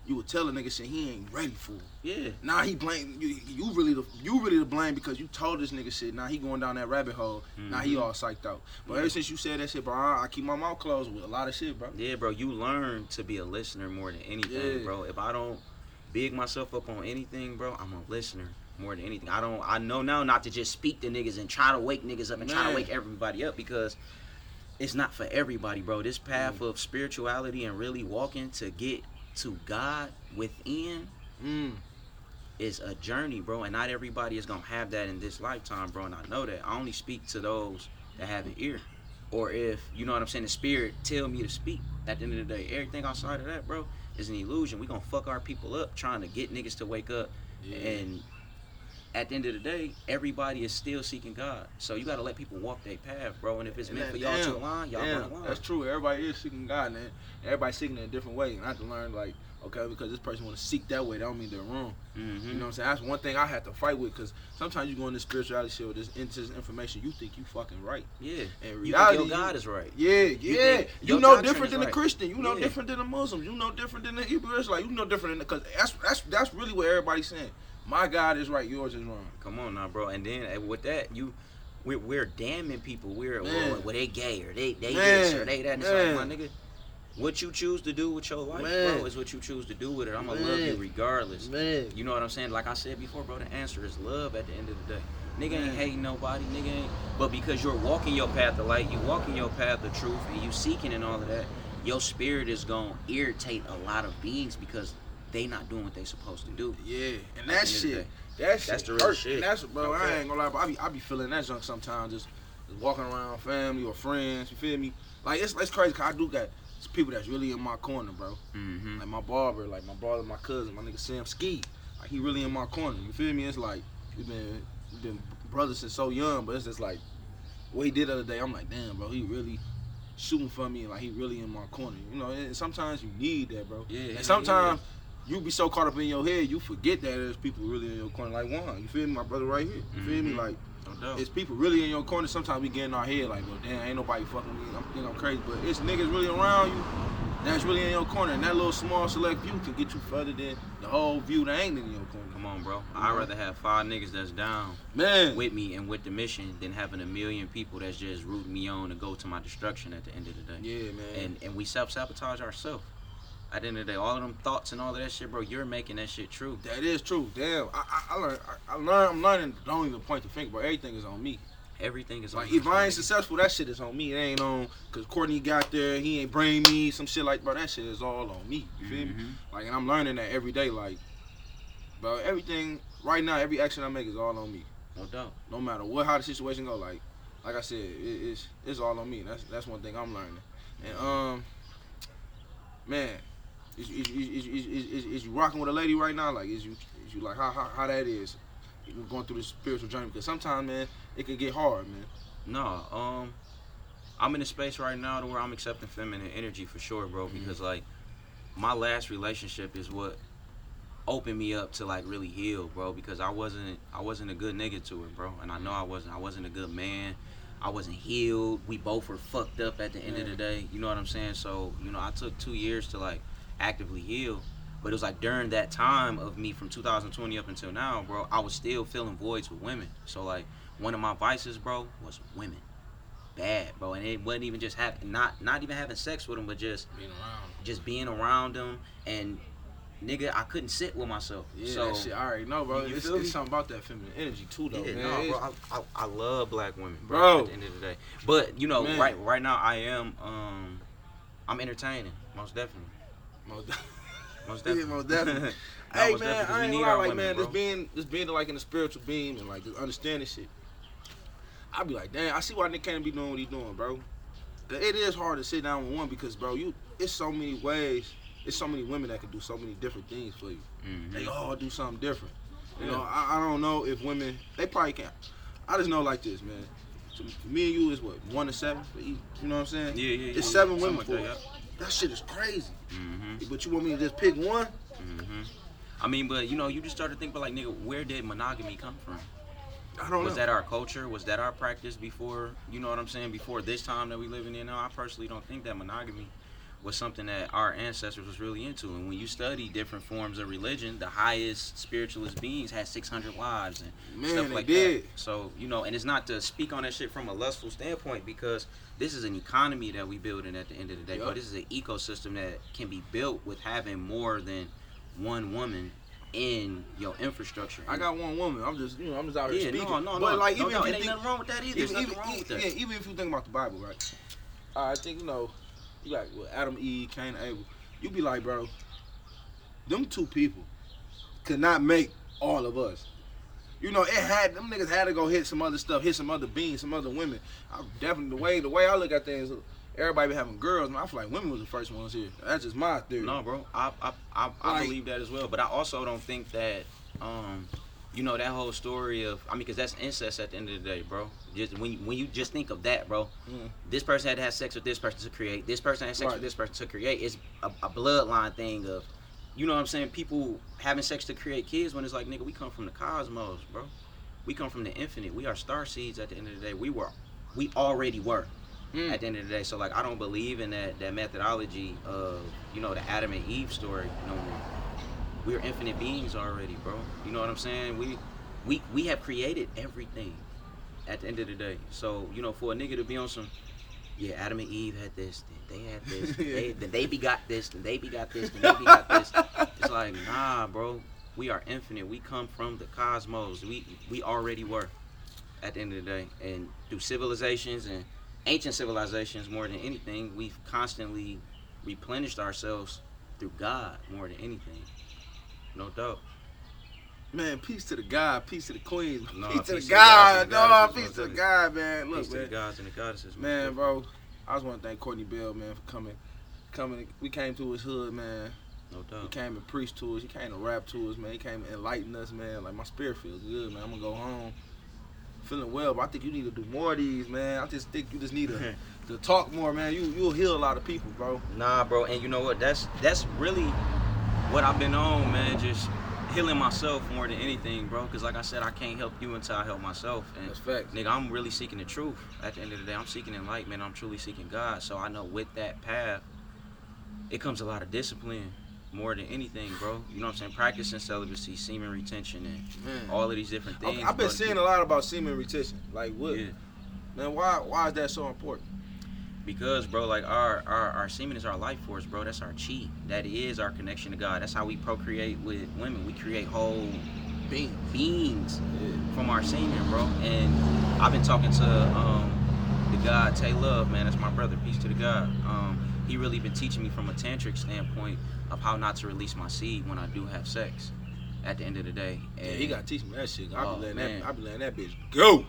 you would tell a nigga shit he ain't ready for. Yeah, Now he blame you. You really the you really to blame because you told this nigga shit. Now he going down that rabbit hole. Now he all psyched out. But Yeah. ever since you said that shit, bro, I, I keep my mouth closed with a lot of shit, bro. yeah, bro. You learn to be a listener more than anything, Yeah. bro. If I don't big myself up on anything, bro, I'm a listener more than anything. I don't. I know now not to just speak to niggas and try to wake niggas up and try to wake everybody up because. It's not for everybody, bro. This path Mm. of spirituality and really walking to get to God within Mm. is a journey, bro, and not everybody is gonna have that in this lifetime, bro. And I know that. I only speak to those that have an ear, or if you know what I'm saying, the spirit tell me to speak. At the end of the day, everything outside of that, bro, is an illusion. We gonna fuck our people up trying to get niggas to wake up, Yeah. and at the end of the day, everybody is still seeking God. So you gotta let people walk their path, bro. And if it's And meant that- for y'all to damn, align, y'all damn, gonna align. That's true. Everybody is seeking God, man. Everybody seeking in a different way, and I have to learn like, okay, because this person want to seek that way, that don't mean they're wrong. Mm-hmm. You know what I'm saying? That's one thing I had to fight with, because sometimes you go in this spirituality shit with this into this information, you think you fucking right. yeah. You reality, think your God is right. Yeah, yeah. You You, know different than right. Christian. You know Yeah. different than the Muslim. You know different than the Hebrew Israelite. You know different than because that's that's that's really what everybody's saying. My God is right, yours is wrong. Come on now, bro. And then uh, with that, you we're, we're damning people. We're well, well, they gay or they they Man. this or they that. And it's like, my nigga, what you choose to do with your life, Man. bro, is what you choose to do with it. I'm gonna love you regardless. Man. You know what I'm saying? Like I said before, bro. The answer is love. At the end of the day, nigga ain't hating nobody. Nigga ain't. But because you're walking your path of light, you walking your path of truth, and you seeking and all of that, your spirit is gonna irritate a lot of beings because they not doing what they supposed to do. Yeah, and At that end of the shit, that shit, That's the real hurt. shit. And that's bro. I ain't gonna lie, but I be I be feeling that junk sometimes. Just, just walking around family or friends. You feel me? Like it's it's crazy. Cause I do got people that's really in my corner, bro. Mm-hmm. Like my barber, like my brother, my cousin, my nigga Sam Ski. Like he really in my corner. You feel me? It's like we've been we've been brothers since so young, but it's just like what he did the other day. I'm like, damn, bro, he really shooting for me. Like he really in my corner. You know, and sometimes you need that, bro. Yeah, yeah, And sometimes you be so caught up in your head, you forget that there's people really in your corner. Like Juan, you feel me? My brother right here. You feel me? Mhm. Like No it's people really in your corner. Sometimes we get in our head like, well, damn, ain't nobody fucking me. I'm think I'm crazy, but it's niggas really around you. that's really in your corner, and that little small select view can get you further than the whole view that ain't in your corner. Come on, bro. I'd rather have five niggas that's down Man, with me and with the mission than having a million people that's just rooting me on to go to my destruction at the end of the day. yeah, man. And and we self sabotage ourselves. At the end of the day, all of them thoughts and all of that shit, bro, you're making that shit true. that is true. Damn, I, I, I learned. I, I learned. I'm learning. Don't even point the finger, but everything is on me. Everything is Like on if I ain't successful, that shit is on me. It ain't on because Courtney got there. He ain't bring me some shit like, bro. That shit is all on me. You feel me? Mhm. Like, and I'm learning that every day. Like, bro, everything right now, every action I make is all on me. No doubt. No matter what, how the situation go. Like, like I said, it, it's it's all on me. That's that's one thing I'm learning. And um, man, is is is, is, is, is, you rocking with a lady right now? Like, is you is you like how how, how that is? You going through this spiritual journey because sometimes, man, it can get hard, man. No, um, I'm in a space right now to where I'm accepting feminine energy for sure, bro. Mm-hmm. Because like, my last relationship is what opened me up to like really heal, bro. Because I wasn't, I wasn't a good nigga to her, bro. And I know I wasn't. I wasn't a good man. I wasn't healed. We both were fucked up at the end of the day. You know what I'm saying? So you know, I took two years to like actively heal. But it was like during that time of me from 2020 up until now, bro, I was still filling voids with women. So like one of my vices, bro, was women. Bad, bro, and it wasn't even just having not not even having sex with them, but just Being around. just being around them and nigga, I couldn't sit with myself. Yeah, so that shit. I already know, bro. It's, it's me? something about that feminine energy too, though, yeah, man. no, bro, I, I, I love black women, bro, Bro. At the end of the day, but you know, Man. right right now I am um I'm entertaining, most definitely, most, most Yeah, definitely, most definitely. No, hey most man, definitely, I ain't gonna lie, like women, man, bro. just being just being like in the spiritual beam and like just understanding shit. I be like, damn, I see why Nick can't be doing what he doing, bro. It is hard to sit down with one because, bro, you it's so many ways. It's so many women that can do so many different things for you. Mhm. They all do something different. You know, I, I don't know if women they probably can't. I just know like this, man. So me and you is what one to seven for each. You know what I'm saying? Yeah, yeah, yeah. It's seven Something women like for that, That shit is crazy. Mhm. But you want me to just pick one? Mhm. I mean, but you know, you just start to think about like, nigga, where did monogamy come from? I don't know. Was know. that our culture? Was that our practice before? You know what I'm saying? Before this time that we living in now, I personally don't think that monogamy was something that our ancestors was really into. And when you study different forms of religion, the highest spiritualist beings had 600 wives and Man, stuff they like did. that. So you know, and it's not to speak on that shit from a lustful standpoint because this is an economy that we build, building at the end of the day. Yup. But this is an ecosystem that can be built with having more than one woman in your infrastructure. I got one woman. I'm just, you know, I'm just out here yeah, speaking. no, no, but no. like, even no, if it you ain't think, nothing wrong with that either. Even, even, with yeah, even if you think about the Bible, right? I think you know, you got what, Adam, Eve, Cain, and Abel. You be like, bro, them two people could not make all of us. You know, it had them niggas had to go hit some other stuff, hit some other beings, some other women. I definitely the way the way I look at things, everybody be having girls. Man, I feel like women was the first ones here. That's just my theory. No, bro, I I, I, I Like- believe that as well. But I also don't think that, um, you know, that whole story of I mean, because that's incest at the end of the day, bro. Just when you, when you just think of that, bro, Mhm. this person had to have sex with this person to create. This person had sex Right. with this person to create. It's a, a bloodline thing of, you know what I'm saying? People having sex to create kids when it's like, nigga, we come from the cosmos, bro. We come from the infinite. We are star seeds at the end of the day. We were, we already were Mm. at the end of the day. So like I don't believe in that that methodology of you know the Adam and Eve story no more. We're infinite beings already, bro. You know what I'm saying? We we we have created everything at the end of the day. So you know for a nigga to be on some yeah, Adam and Eve had this, then they had this, then they, then they begot this, then they begot this, then they begot this. It's like, nah, bro. We are infinite. We come from the cosmos. We we already were at the end of the day. And through civilizations and ancient civilizations more than anything, we've constantly replenished ourselves through God more than anything. No doubt. Man, peace to the God, peace to the queens, No, peace to the peace to the God, no, peace to the. God, man. Look, Peace to the gods and the goddesses. man, bro. I just want to thank Courtney Bell, man, for coming. Coming, we came to his hood, man. No doubt. He came and preached to us. He came to rap to us, man. He came and enlighten us, man. Like my spirit feels good, man. I'm gonna go home feeling well, but I think you need to do more of these, man. I just think you just need to, to talk more, man. You you'll heal a lot of people, bro. Nah, bro, and you know what? That's that's really what I've been on, man. Just healing myself more than anything, bro. Cause like I said, I can't help you until I help myself. And That's facts. nigga, I'm really seeking the truth. At the end of the day, I'm seeking enlightenment. I'm truly seeking God. So I know with that path, it comes a lot of discipline more than anything, bro. You know what I'm saying? Practicing celibacy, semen retention, and Man. all of these different things. I've been seeing a lot about semen retention. Like what? Yeah. Man, why why is that so important? Because, bro, like our, our our semen is our life force, bro. That's our chi. That is our connection to God. That's how we procreate with women. We create whole Being. beings Yeah. from our semen, bro. And I've been talking to um, the God Tay Love, man. That's my brother. Peace to the God. Um, he really been teaching me from a tantric standpoint of how not to release my seed when I do have sex. At the end of the day, Yeah, and he gotta teach me that shit. I Oh, be letting man. that I be letting that bitch go.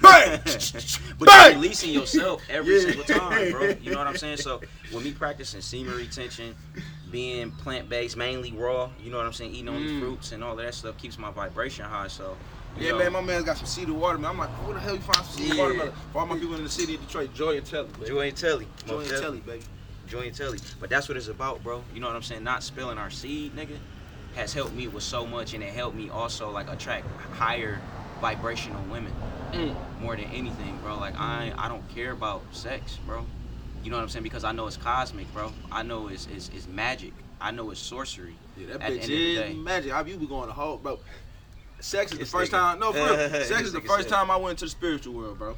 Bang! but Bang! you're releasing yourself every Yeah. single time, bro. You know what I'm saying? So with me practicing semen retention, being plant based, mainly raw, you know what I'm saying, eating only Mm. fruits and all that stuff keeps my vibration high. So Yeah, know, man, my man's got some seeded watermelon. I'm like, where the hell you find some seeded Yeah. watermelon? For all my people in the city of Detroit, Joy and Telly. baby. Joy and Telly, Joy and. Telly, baby. Joy and Telly. But that's what it's about, bro. You know what I'm saying? Not spilling our seed, nigga, has helped me with so much, and it helped me also like attract higher vibrational women Mm. more than anything, bro. Like I, I don't care about sex, bro. You know what I'm saying? Because I know it's cosmic, bro. I know it's it's, it's magic. I know it's sorcery. Yeah, that bitch end is magic. I you be going to whole, bro. Sex is the first nigga. time. No, for real. Sex is the first said. time I went to the spiritual world, bro.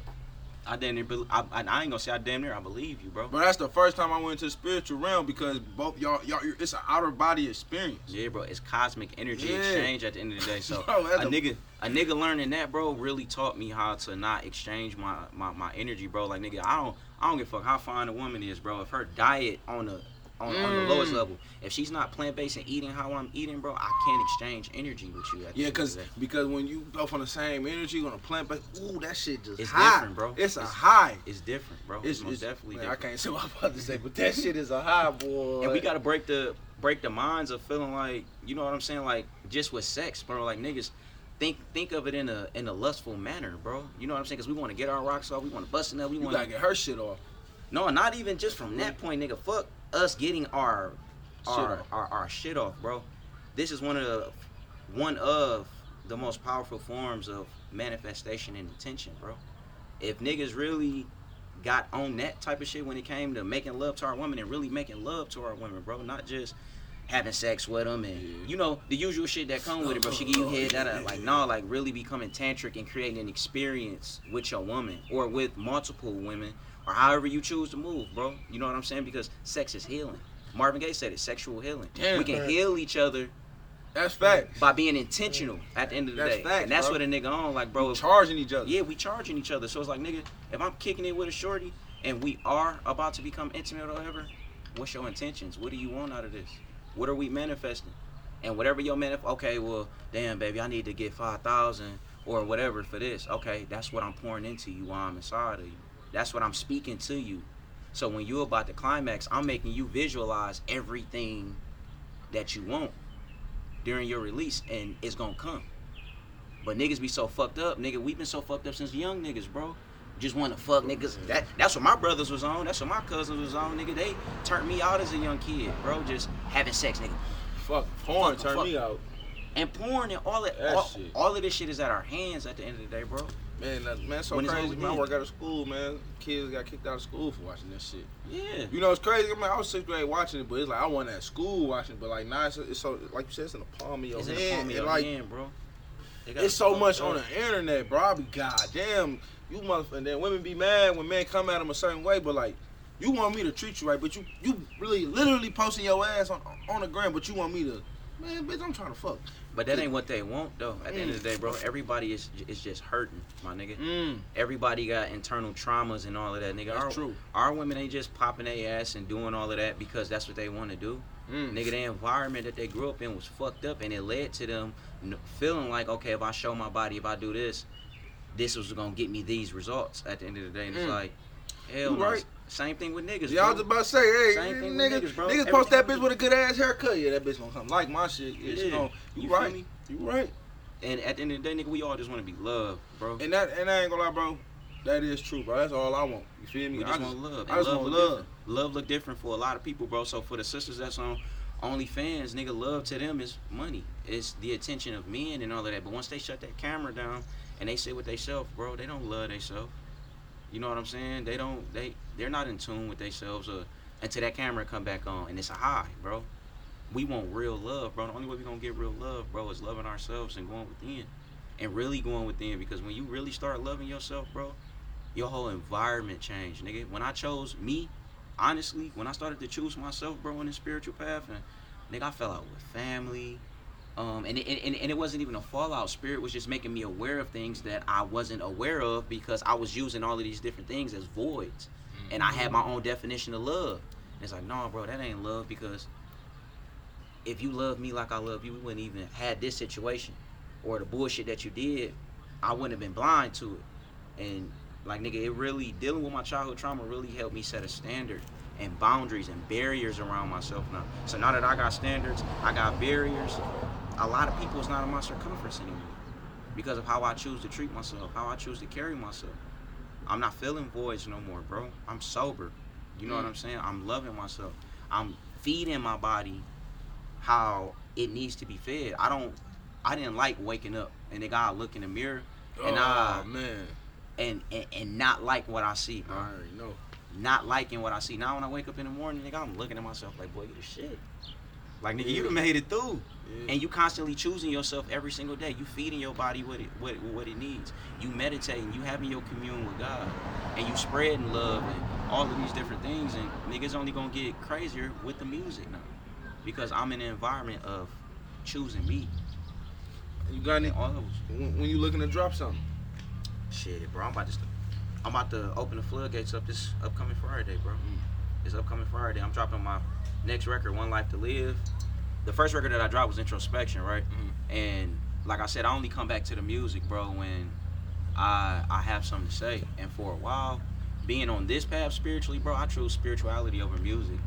I damn near, bel I, I, I ain't gonna say I damn near, I believe you, bro. But that's the first time I went to the spiritual realm because both y'all, y'all, it's an outer body experience. Yeah, bro, it's cosmic energy Yeah. exchange at the end of the day. So Bro, a a- nigga, a nigga learning that, bro, really taught me how to not exchange my, my, my energy, bro. Like nigga, I don't I don't give a fuck how fine a woman is, bro. If her diet on the on, on the lowest Mm. level, if she's not plant based and eating how I'm eating, bro, I can't exchange energy with you. Yeah, cause because when you both on the same energy on a plant, but ooh, that shit just It's high. different, bro. It's a It's- high. it's different, bro. It's, It's, it's definitely man, I can't say what I'm about to say, but that shit is a high, boy. And we gotta break the break the minds of feeling like you know what I'm saying, like just with sex, bro. Like niggas think think of it in a in a lustful manner, bro. You know what I'm saying? Cause we want to get our rocks off, we want to bust it up, we want to. get her shit off. No, not even just from that point, nigga. Fuck us getting our Shit our, off. our our shit off, bro. This is one of the one of the most powerful forms of manifestation and intention, bro. If niggas really got on that type of shit when it came to making love to our women and really making love to our women, bro, not just having sex with them and Yeah. you know the usual shit that come with it, bro. She give you head that uh, like nah, like really becoming tantric and creating an experience with your woman or with multiple women or however you choose to move, bro. You know what I'm saying? Because sex is healing. Marvin Gaye said it, sexual healing. Damn, we can man. heal each other That's fact. by being intentional at the end of the That's day. facts, and that's bro. what a nigga on, like, bro. if- Charging each other. yeah, we charging each other. So it's like, nigga, if I'm kicking it with a shorty and we are about to become intimate or whatever, what's your intentions? What do you want out of this? What are we manifesting? And whatever your manif okay, well, damn, baby, I need to get five thousand or whatever for this. Okay, that's what I'm pouring into you while I'm inside of you. That's what I'm speaking to you. So when you're about to climax, I'm making you visualize everything that you want during your release, and it's gonna come. But niggas be so fucked up, nigga. We been so fucked up since young niggas, bro. Just want to fuck niggas. That that's what my brothers was on. That's what my cousins was on, nigga. They turned me out as a young kid, bro. Just having sex, nigga, Fuck, porn Fuck, turn fuck. me out. and porn and all that. That All, all of this shit is at our hands at the end of the day, bro. Man, that, man, so When crazy. Man, I work out of school, man. Kids got kicked out of school for watching this shit. Yeah. You know, it's crazy. I mean, I was sixth grade watching it, but it's like I wasn't at school watching. it, But like now, it's, it's so like you said, it's in the palm of your It's hand. in the palm of your like hand, bro. It's so much up. on the internet, bro. I be goddamn. You motherfucker. And then women be mad when men come at them a certain way, but like. You want me to treat you right, but you you really literally posting your ass on on the ground, but you want me to, man, bitch, I'm trying to fuck. But that ain't what they want, though. At the end of the day, bro, everybody is is just hurting, my nigga. Mm, Everybody got internal traumas and all of that, nigga. that's our, true. our women ain't just popping their ass and doing all of that because that's what they want to do. Mm. Nigga, the environment that they grew up in was fucked up, and it led to them feeling like, okay, if I show my body, if I do this, this was gonna get me these results. At the end of the day, and it's Mm. like, hell, You right. Same thing with niggas. Y'all was about to say, hey, Same thing with niggas, niggas, bro. niggas post that bitch with a good ass haircut. Yeah, that bitch gonna come like my shit. Yeah, Yeah. gonna, you, You right. me? You right. and at the end of the day, nigga, we all just want to be loved, bro. And that, and I ain't gonna lie, bro. That is true, bro. That's all I want. You feel me? We I just just- want love. I just love want love. different. Love look different for a lot of people, bro. So for the sisters that's on OnlyFans, nigga, love to them is money. It's the attention of men and all of that. But once they shut that camera down and they sit with themselves, bro, they don't love themselves. You know what I'm saying? They don't. They they're not in tune with themselves or until that camera come back on, and it's a high, bro. We want real love, bro. The only way we gonna get real love, bro, is loving ourselves and going within, and really going within. Because when you really start loving yourself, bro, your whole environment changed, nigga. When I chose me, honestly, when I started to choose myself, bro, on this spiritual path, and nigga, I fell out with family. Um, and, it, and, and it wasn't even a fallout. Spirit was just making me aware of things that I wasn't aware of because I was using all of these different things as voids. And I had my own definition of love. And it's like, no, bro, that ain't love because if you love me like I love you, we wouldn't even had this situation. Or the bullshit that you did, I wouldn't have been blind to it. And like nigga, it really dealing with my childhood trauma really helped me set a standard and boundaries and barriers around myself now. So now that I got standards, I got barriers. A lot of people is not in my circumference anymore because of how I choose to treat myself, how I choose to carry myself. I'm not feeling voids no more, bro. I'm sober. You know what Mm. I'm saying? I'm loving myself. I'm feeding my body how it needs to be fed. I don't. I didn't like waking up and then I look in the mirror and oh I man, and, and and not like what I see, I bro. already know. Not liking what I see. Now when I wake up in the morning, nigga, I'm looking at myself like, boy, you the shit. Like nigga, you Yeah. done made it through. Yeah. And you constantly choosing yourself every single day. You feeding your body what it what, what it needs. You meditating. You having your commune with God, and you spreading love and all of these different things. And niggas only gonna get crazier with the music now, because I'm in an environment of choosing me. you got any? All those When, when you looking to drop something? shit, bro. I'm about to I'm about to open the floodgates up this upcoming Friday, bro. Mm. This upcoming Friday, I'm dropping my next record, One Life to Live. The first record that I dropped was Introspection, right? Mhm. And like I said, I only come back to the music, bro, when I I have something to say. And for a while, being on this path spiritually, bro, I chose spirituality over music.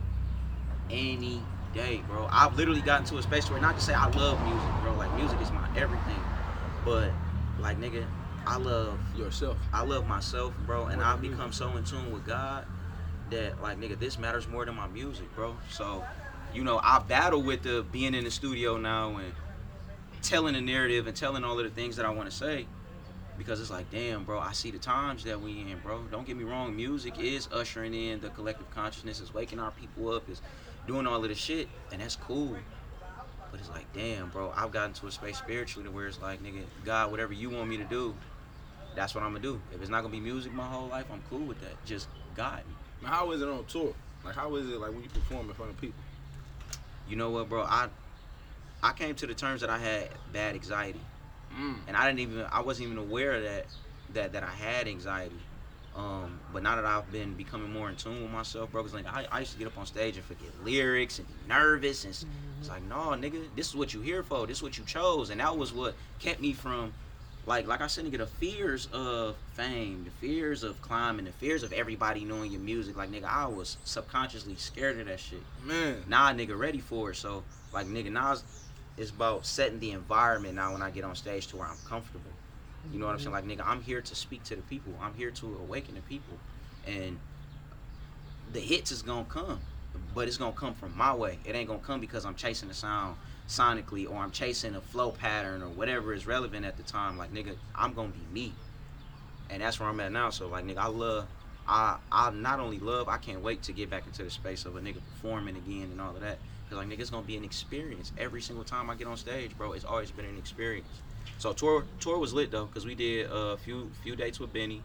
Any day, bro. I've literally gotten to a space where not to say I love music, bro. Like music is my everything. But like nigga, I love Yourself. I love myself, bro, and I've become so in tune with God that like nigga, this matters more than my music, bro. So, you know, I battle with the being in the studio now and telling the narrative and telling all of the things that I want to say. Because it's like, damn, bro, I see the times that we in, bro. Don't get me wrong, music is ushering in the collective consciousness, is waking our people up, is doing all of the shit, and that's cool. But it's like, damn, bro, I've gotten to a space spiritually to where it's like, nigga, God, whatever you want me to do, that's what I'm gonna do. If it's not gonna be music my whole life, I'm cool with that. Just god. Now, how is it on tour? Like, how is it like when you perform in front of people? You know what, bro? I I came to the terms that I had bad anxiety, Mm. and I didn't even I wasn't even aware of that that that I had anxiety. Um, but now that I've been becoming more in tune with myself, bro, 'cause like I, I used to get up on stage and forget lyrics and be nervous, and it's, it's like, no, nigga, this is what you here for. This is what you chose, and that was what kept me from, like, like I said, nigga, the fears of fame, the fears of climbing, the fears of everybody knowing your music. Like, nigga, I was subconsciously scared of that shit. Man, Now, nigga, ready for it. So, like, nigga, now it's, it's about setting the environment. Now, when I get on stage, to where I'm comfortable. You know what I'm saying? Like, nigga, I'm here to speak to the people. I'm here to awaken the people, and the hits is gonna come, but it's gonna come from my way. It ain't gonna come because I'm chasing the sound sonically or I'm chasing a flow pattern or whatever is relevant at the time. Like, nigga, I'm gonna be me, and that's where I'm at now. So, like, nigga, I love. I I not only love, I can't wait to get back into the space of a nigga performing again and all of that. Cause like nigga, it's gonna be an experience every single time I get on stage, bro. It's always been an experience. So tour tour was lit though, cause we did a few few dates with Benny.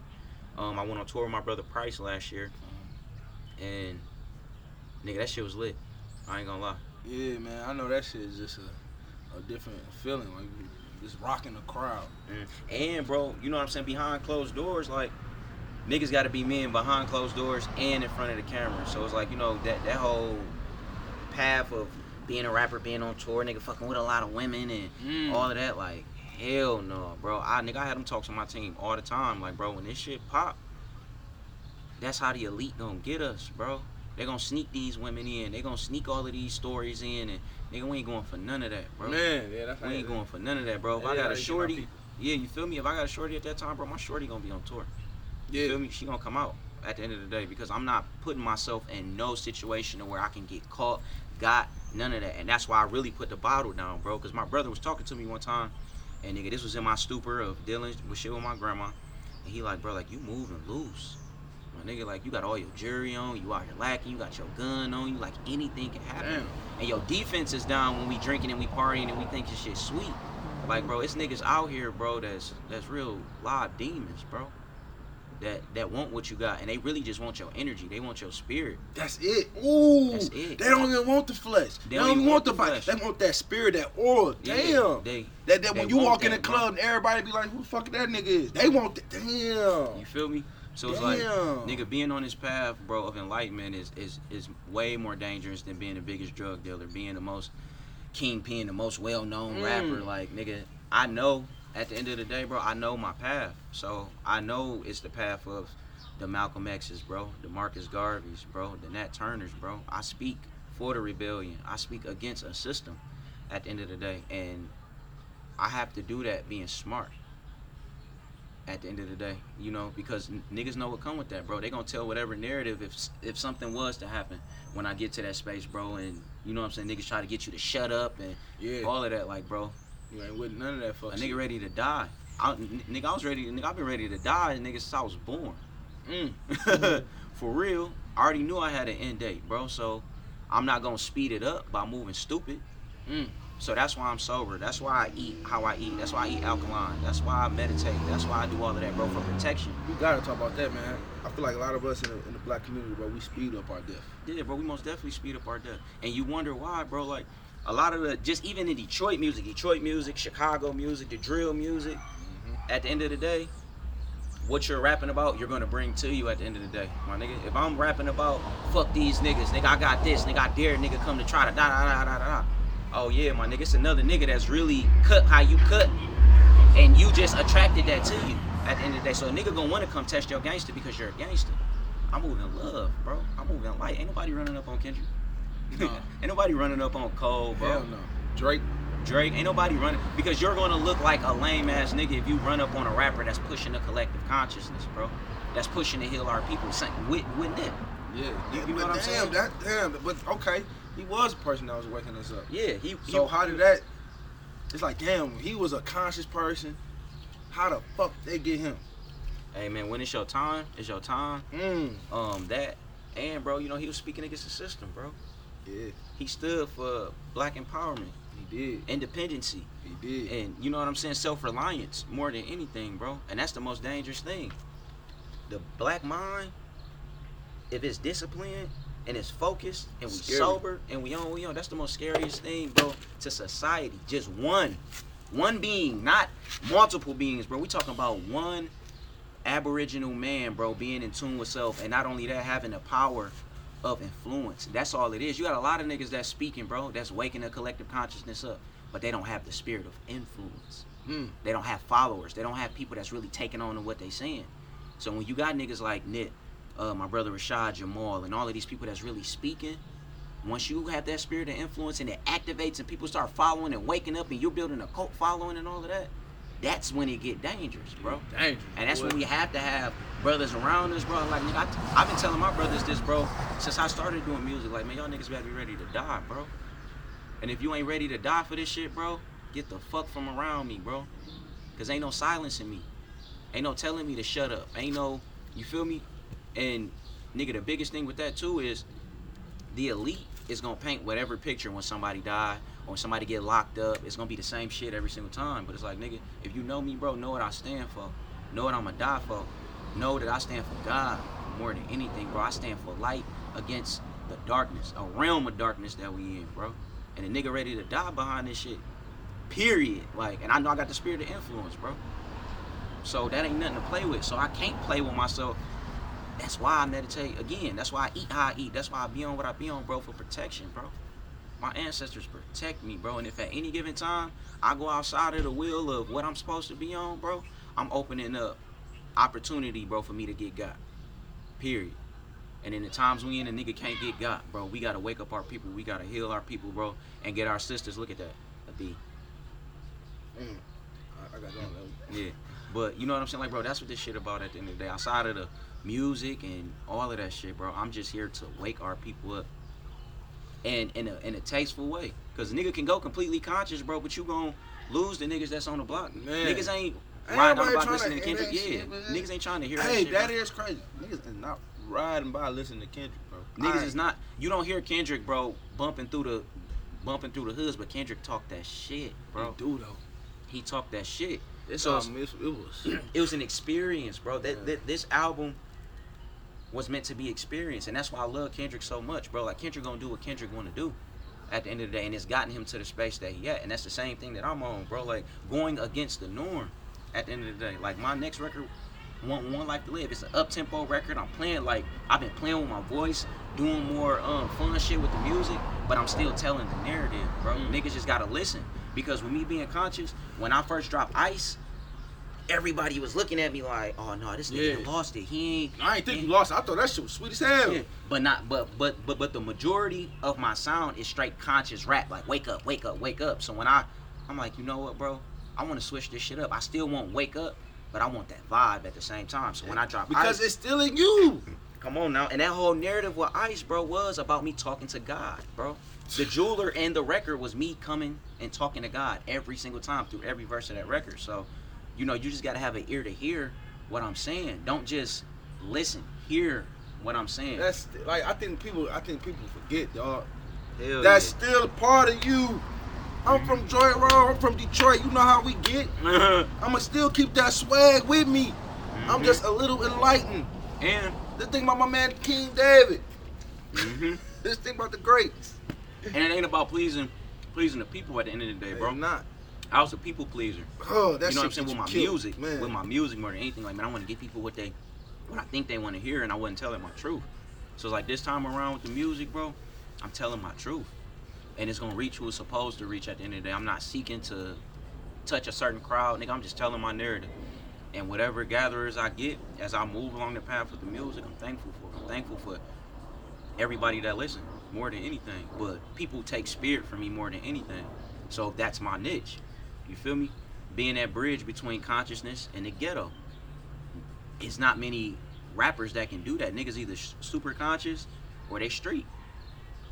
Um, I went on tour with my brother Price last year, and nigga, that shit was lit. I ain't gonna lie. Yeah, man, I know that shit is just a, a different feeling. Like, just rocking the crowd. And bro, you know what I'm saying? Behind closed doors, like niggas got to be men behind closed doors and in front of the camera. So it's like you know that that whole path of being a rapper, being on tour, nigga, fucking with a lot of women and Mm. all of that. Like hell no, bro. I nigga, I had them talk to my team all the time. Like bro, when this shit pop, that's how the elite gonna get us, bro. They gonna sneak these women in. They're gonna sneak all of these stories in, and nigga, we ain't going for none of that, bro. Man, yeah, that's We ain't going for none of that, bro. If Yeah, I got a you shorty, yeah, you feel me? If I got a shorty at that time, bro, my shorty gonna be on tour. You Yeah, feel me? She gonna come out at the end of the day because I'm not putting myself in no situation where I can get caught, got none of that, and that's why I really put the bottle down, bro. Because my brother was talking to me one time, and nigga, this was in my stupor of dealing with shit with my grandma, and he like, bro, like you moving loose. My nigga, like you got all your jewelry on, you out here lacking, you got your gun on, you like anything can happen. Damn. And your defense is down when we drinking and we partying and we think this shit sweet. Mm-hmm. Like, bro, it's niggas out here, bro, that's that's real live demons, bro. That that want what you got, and they really just want your energy. They want your spirit. That's it. Ooh. That's it. They don't even want the flesh. They, don't, even want the body. flesh. They want that spirit, that aura. Yeah, Damn. They, that that when you walk in the that, bro. club and everybody be like, who the fuck that nigga is? They want that. Damn. you feel me? So it's like, nigga, being on this path, bro, of enlightenment is is is way more dangerous than being the biggest drug dealer, being the most kingpin, the most well known Mm. rapper. Like, nigga, I know at the end of the day, bro, I know my path. So I know it's the path of the Malcolm X's, bro, the Marcus Garveys, bro, the Nat Turners, bro. I speak for the rebellion. I speak against a system at the end of the day. And I have to do that being smart at the end of the day, you know, because n- niggas know what come with that, bro. They gonna tell whatever narrative if if something was to happen when I get to that space, bro, and you know what I'm saying, niggas try to get you to shut up and Yeah. all of that, like, bro, You ain't with none of that fuck a shit. nigga ready to die. I, n- nigga, I was ready. Nigga, I've been ready to die, nigga, since I was born. Mm. For real, I already knew I had an end date, bro. So I'm not gonna speed it up by moving stupid. Mm. So that's why I'm sober. That's why I eat how I eat. That's why I eat alkaline. That's why I meditate. That's why I do all of that, bro, for protection. We gotta talk about that, man. I feel like a lot of us in the, in the black community, bro, we speed up our death. Yeah, bro, we most definitely speed up our death. And you wonder why, bro. Like a lot of the just even in Detroit music, Detroit music, Chicago music, the drill music. Mm-hmm. At the end of the day, what you're rapping about, you're gonna bring to you at the end of the day, my nigga. If I'm rapping about fuck these niggas, nigga, I got this, nigga, I dare nigga come to try to da da da da da da. Oh yeah, my nigga, it's another nigga that's really cut how you cut, and you just attracted that to you at the end of the day. So a nigga gonna wanna come test your gangster because you're a gangster. I'm moving love, bro. I'm moving light. Ain't nobody running up on Kendrick. No. Ain't nobody running up on Cole, bro. Hell no. Drake. Drake, ain't nobody running because you're gonna look like a lame ass nigga if you run up on a rapper that's pushing the collective consciousness, bro. That's pushing to heal our people. With with them. Yeah. You- you know but what I'm damn, saying? That damn. But okay, he was a person that was waking us up. Yeah, he. So he, how did that? It's like damn, he was a conscious person. How the fuck they get him? Hey man, when it's your time, it's your time. Mm. Um, that and bro, you know he was speaking against the system, bro. Yeah, He stood for black empowerment, he did. independency, He did. and you know what I'm saying, self-reliance more than anything, bro. And that's the most dangerous thing. The black mind, if it's disciplined and it's focused and we Scary. sober and we on we on, that's the most scariest thing, bro, to society. Just one, one being, not multiple beings, bro. We talking about one aboriginal man, bro, being in tune with self, and not only that, having the power of influence. That's all it is. You got a lot of niggas that's speaking, bro, that's waking the collective consciousness up, but they don't have the spirit of influence. Mm. They don't have followers. They don't have people that's really taking on to what they saying. So when you got niggas like Nip, uh, my brother Rashad Jamal, and all of these people that's really speaking, once you have that spirit of influence and it activates and people start following and waking up and you're building a cult following and all of that, that's when it get dangerous, bro. Dangerous. And that's boy. when we have to have brothers around us, bro. Like, nigga, I, I've been telling my brothers this, bro, since I started doing music. Like, man, y'all niggas better be ready to die, bro. And if you ain't ready to die for this shit, bro, get the fuck from around me, bro. Cause ain't no silencing me. Ain't no telling me to shut up. Ain't no, you feel me? And nigga, the biggest thing with that too is the elite is gonna paint whatever picture when somebody die or when somebody get locked up. It's gonna be the same shit every single time. But it's like, nigga, if you know me, bro, know what I stand for. Know what I'ma die for. Know that I stand for God more than anything, bro. I stand for light against the darkness, a realm of darkness that we in, bro. And a nigga ready to die behind this shit. Period. Like, and I know I got the spirit of influence, bro. So that ain't nothing to play with. So I can't play with myself. That's why I meditate again. That's why I eat how I eat. That's why I be on what I be on, bro, for protection, bro. My ancestors protect me, bro. And if at any given time I go outside of the wheel of what I'm supposed to be on, bro, I'm opening up opportunity, bro, for me to get got. Period. And in the times we in, a nigga can't get got, bro. We gotta wake up our people. We gotta heal our people, bro, and get our sisters. Look at that, a B. Mm. I, I got that. Yeah. But you know what I'm saying? Like, bro, that's what this shit about at the end of the day. Outside of the music and all of that shit, bro, I'm just here to wake our people up. And in a in a tasteful way. Cause a nigga can go completely conscious, bro, but you gon' lose the niggas that's on the block. Man. Niggas ain't riding by listening to hear Kendrick. that Yeah, shit, niggas ain't trying to hear Hey, that. that shit, is crazy. Niggas is not riding by listening to Kendrick, bro. Niggas is not. You don't hear Kendrick, bro, bumping through the, bumping through the hoods, but Kendrick talked that shit, bro. They do though. He talked that shit. This So- it was. it was an experience, bro. That, Yeah. that this album was meant to be experienced, and that's why I love Kendrick so much, bro. Like Kendrick gonna do what Kendrick want to do at the end of the day, and it's gotten him to the space that he at, and that's the same thing that I'm on, bro. Like going against the norm at the end of the day. Like my next record, one one life to live. It's an up tempo record. I'm playing like I've been playing with my voice, doing more um, fun shit with the music, but I'm still telling the narrative, bro. Mm. Niggas just gotta listen because with me being conscious, when I first dropped Ice. Everybody was looking at me like, "Oh no, this nigga Yeah. lost it. He ain't." I ain't think you lost. it. I thought that shit was sweet as hell. Yeah, but not but but but but the majority of my sound is straight conscious rap like wake up wake up wake up so when i i'm like you know what bro i want to switch this shit up i still want wake up but i want that vibe at the same time so when i drop Because Ice, it's still in you. come on now and that whole narrative with ice bro was about me talking to god bro the jeweler and the record was me coming and talking to god every single time through every verse of that record so you know you just got to have an ear to hear what i'm saying don't just listen hear what i'm saying That's like I think people. I think people forget, dog. Hell That's yeah. still a part of you. I'm from Joy Road. I'm from Detroit. You know how we get. I'ma still keep that swag with me. I'm Mhm. just a little enlightened. and This thing about my man King David. mhm. This thing about the greats. and it ain't about pleasing pleasing the people at the end of the day, bro. Bro, not. I was a people pleaser. Oh, that you know what I'm saying with my killed, music, man. with my music more than anything. Like man, I want to give people what they, what I think they want to hear, and I wasn't telling my truth. So it's like this time around with the music, bro, I'm telling my truth, and it's gonna reach who it's supposed to reach at the end of the day. I'm not seeking to touch a certain crowd, nigga. I'm just telling my narrative. And whatever gatherers I get as I move along the path with the music, I'm thankful for. I'm thankful for everybody that listens more than anything. But people take spirit from me more than anything. So that's my niche. You feel me? Being that bridge between consciousness and the ghetto. It's not many rappers that can do that. Niggas either sh- super conscious or they street.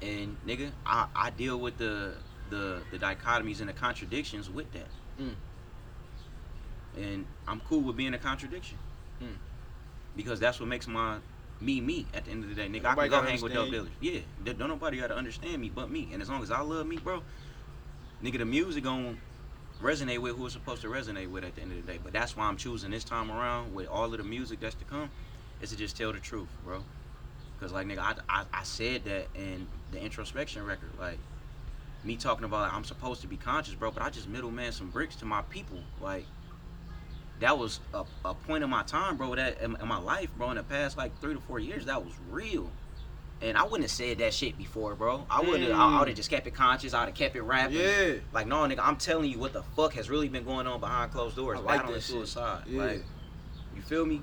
And nigga, I, I deal with the, the the dichotomies and the contradictions with that. Mm. And I'm cool with being a contradiction. Mm. Because that's what makes my me me at the end of the day. Nigga, I Nobody can go gotta hang with dope understand dealers. Yeah. Don't nobody gotta understand me but me. And as long as I love me, bro, nigga, the music gonna resonate with who it's supposed to resonate with at the end of the day. But that's why I'm choosing this time around with all of the music that's to come, is to just tell the truth, bro. Cause like nigga, I, I, I said that in the introspection record, like me talking about I'm supposed to be conscious, bro, but I just middleman some bricks to my people, like. That was a, a point in my time, bro. That in, in my life, bro. In the past like three to four years, that was real. And I wouldn't have said that shit before, bro. I would have. I, I would have just kept it conscious. I'd have kept it rapping. Yeah. Like, no, nigga, I'm telling you what the fuck has really been going on behind closed doors. I like that suicide. Yeah. Like, you feel me?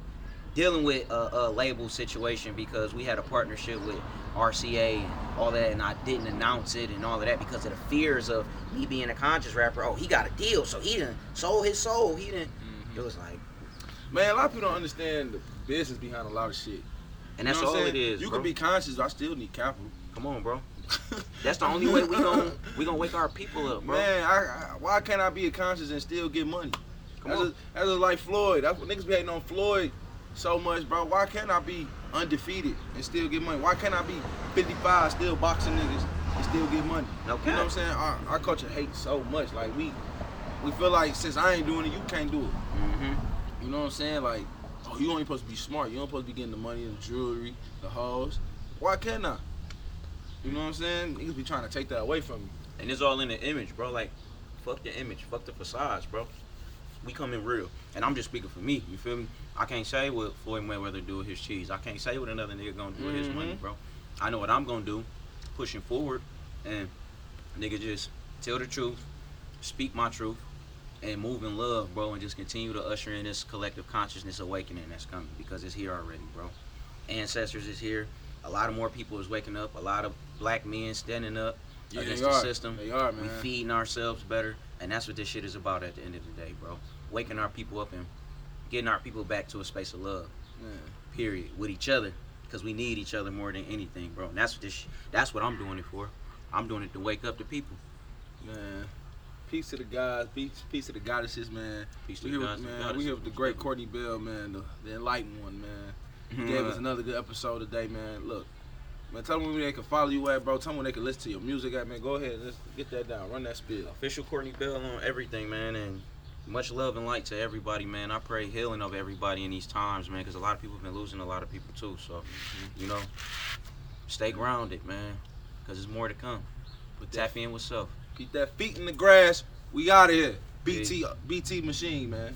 Dealing with a, a label situation because we had a partnership with RCA and all that, and I didn't announce it and all of that because of the fears of me being a conscious rapper. Oh, he got a deal, so he didn't sold his soul. He didn't. Mm-hmm. It was like, Man, a lot of people don't understand the business behind a lot of shit. And You that's know all saying? is. You bro. can be conscious, but I still need capital. Come on, bro. That's the only way we gon' we gonna wake our people up, bro. Man, I, I, why can't I be a conscious and still get money? Come that's on. just, that's just like Floyd. That's what niggas be hating on Floyd so much, bro. Why can't I be undefeated and still get money? Why can't I be 55 still boxing niggas and still get money? You know what. I'm saying? Our, our culture hates so much. Like we we feel like since I ain't doing it, you can't do it. Mm-hmm. You know what I'm saying? Like, you only supposed to be smart. You ain't supposed to be getting the money, the jewelry, the hoes. Why can't I? You know what I'm saying? Niggas be trying to take that away from me. And it's all in the image, bro. Like, fuck the image, fuck the facades, bro. We come in real, and I'm just speaking for me. You feel me? I can't say what Floyd Mayweather do with his cheese. I can't say what another nigga gonna do with his mm-hmm. money, bro. I know what I'm gonna do, pushing forward, and nigga just tell the truth, speak my truth, and move in love, bro, and just continue to usher in this collective consciousness awakening that's coming because it's here already, bro. Ancestors is here. A lot of more people is waking up. A lot of black men standing up Yeah, against the are. system. They are, man. We feeding ourselves better, and that's what this shit is about at the end of the day, bro. Waking our people up and getting our people back to a space of love. Man. Period. With each other, because we need each other more than anything, bro. And that's what this. That's what I'm doing it for. I'm doing it to wake up the people. Man. Peace to the guys. Peace, peace to the goddesses, man. Peace to We the here, guys man. We here with the great. Courtney Bell, man, the, the enlightened one, man. He gave mm-hmm. us another good episode today, man. Look, man, tell them where they can follow you at, bro. Tell them where they can listen to your music at, man. Go ahead, let's get that down. Run that spiel. Official Courtney Bell on everything, man, and much love and light to everybody, man. I pray healing of everybody in these times, man, because a lot of people have been losing a lot of people too. So, mm-hmm. you know, stay grounded, man, because there's more to come. Put that, Tap in with self. Keep that feet in the grass. We out of here. BT, BT machine, man.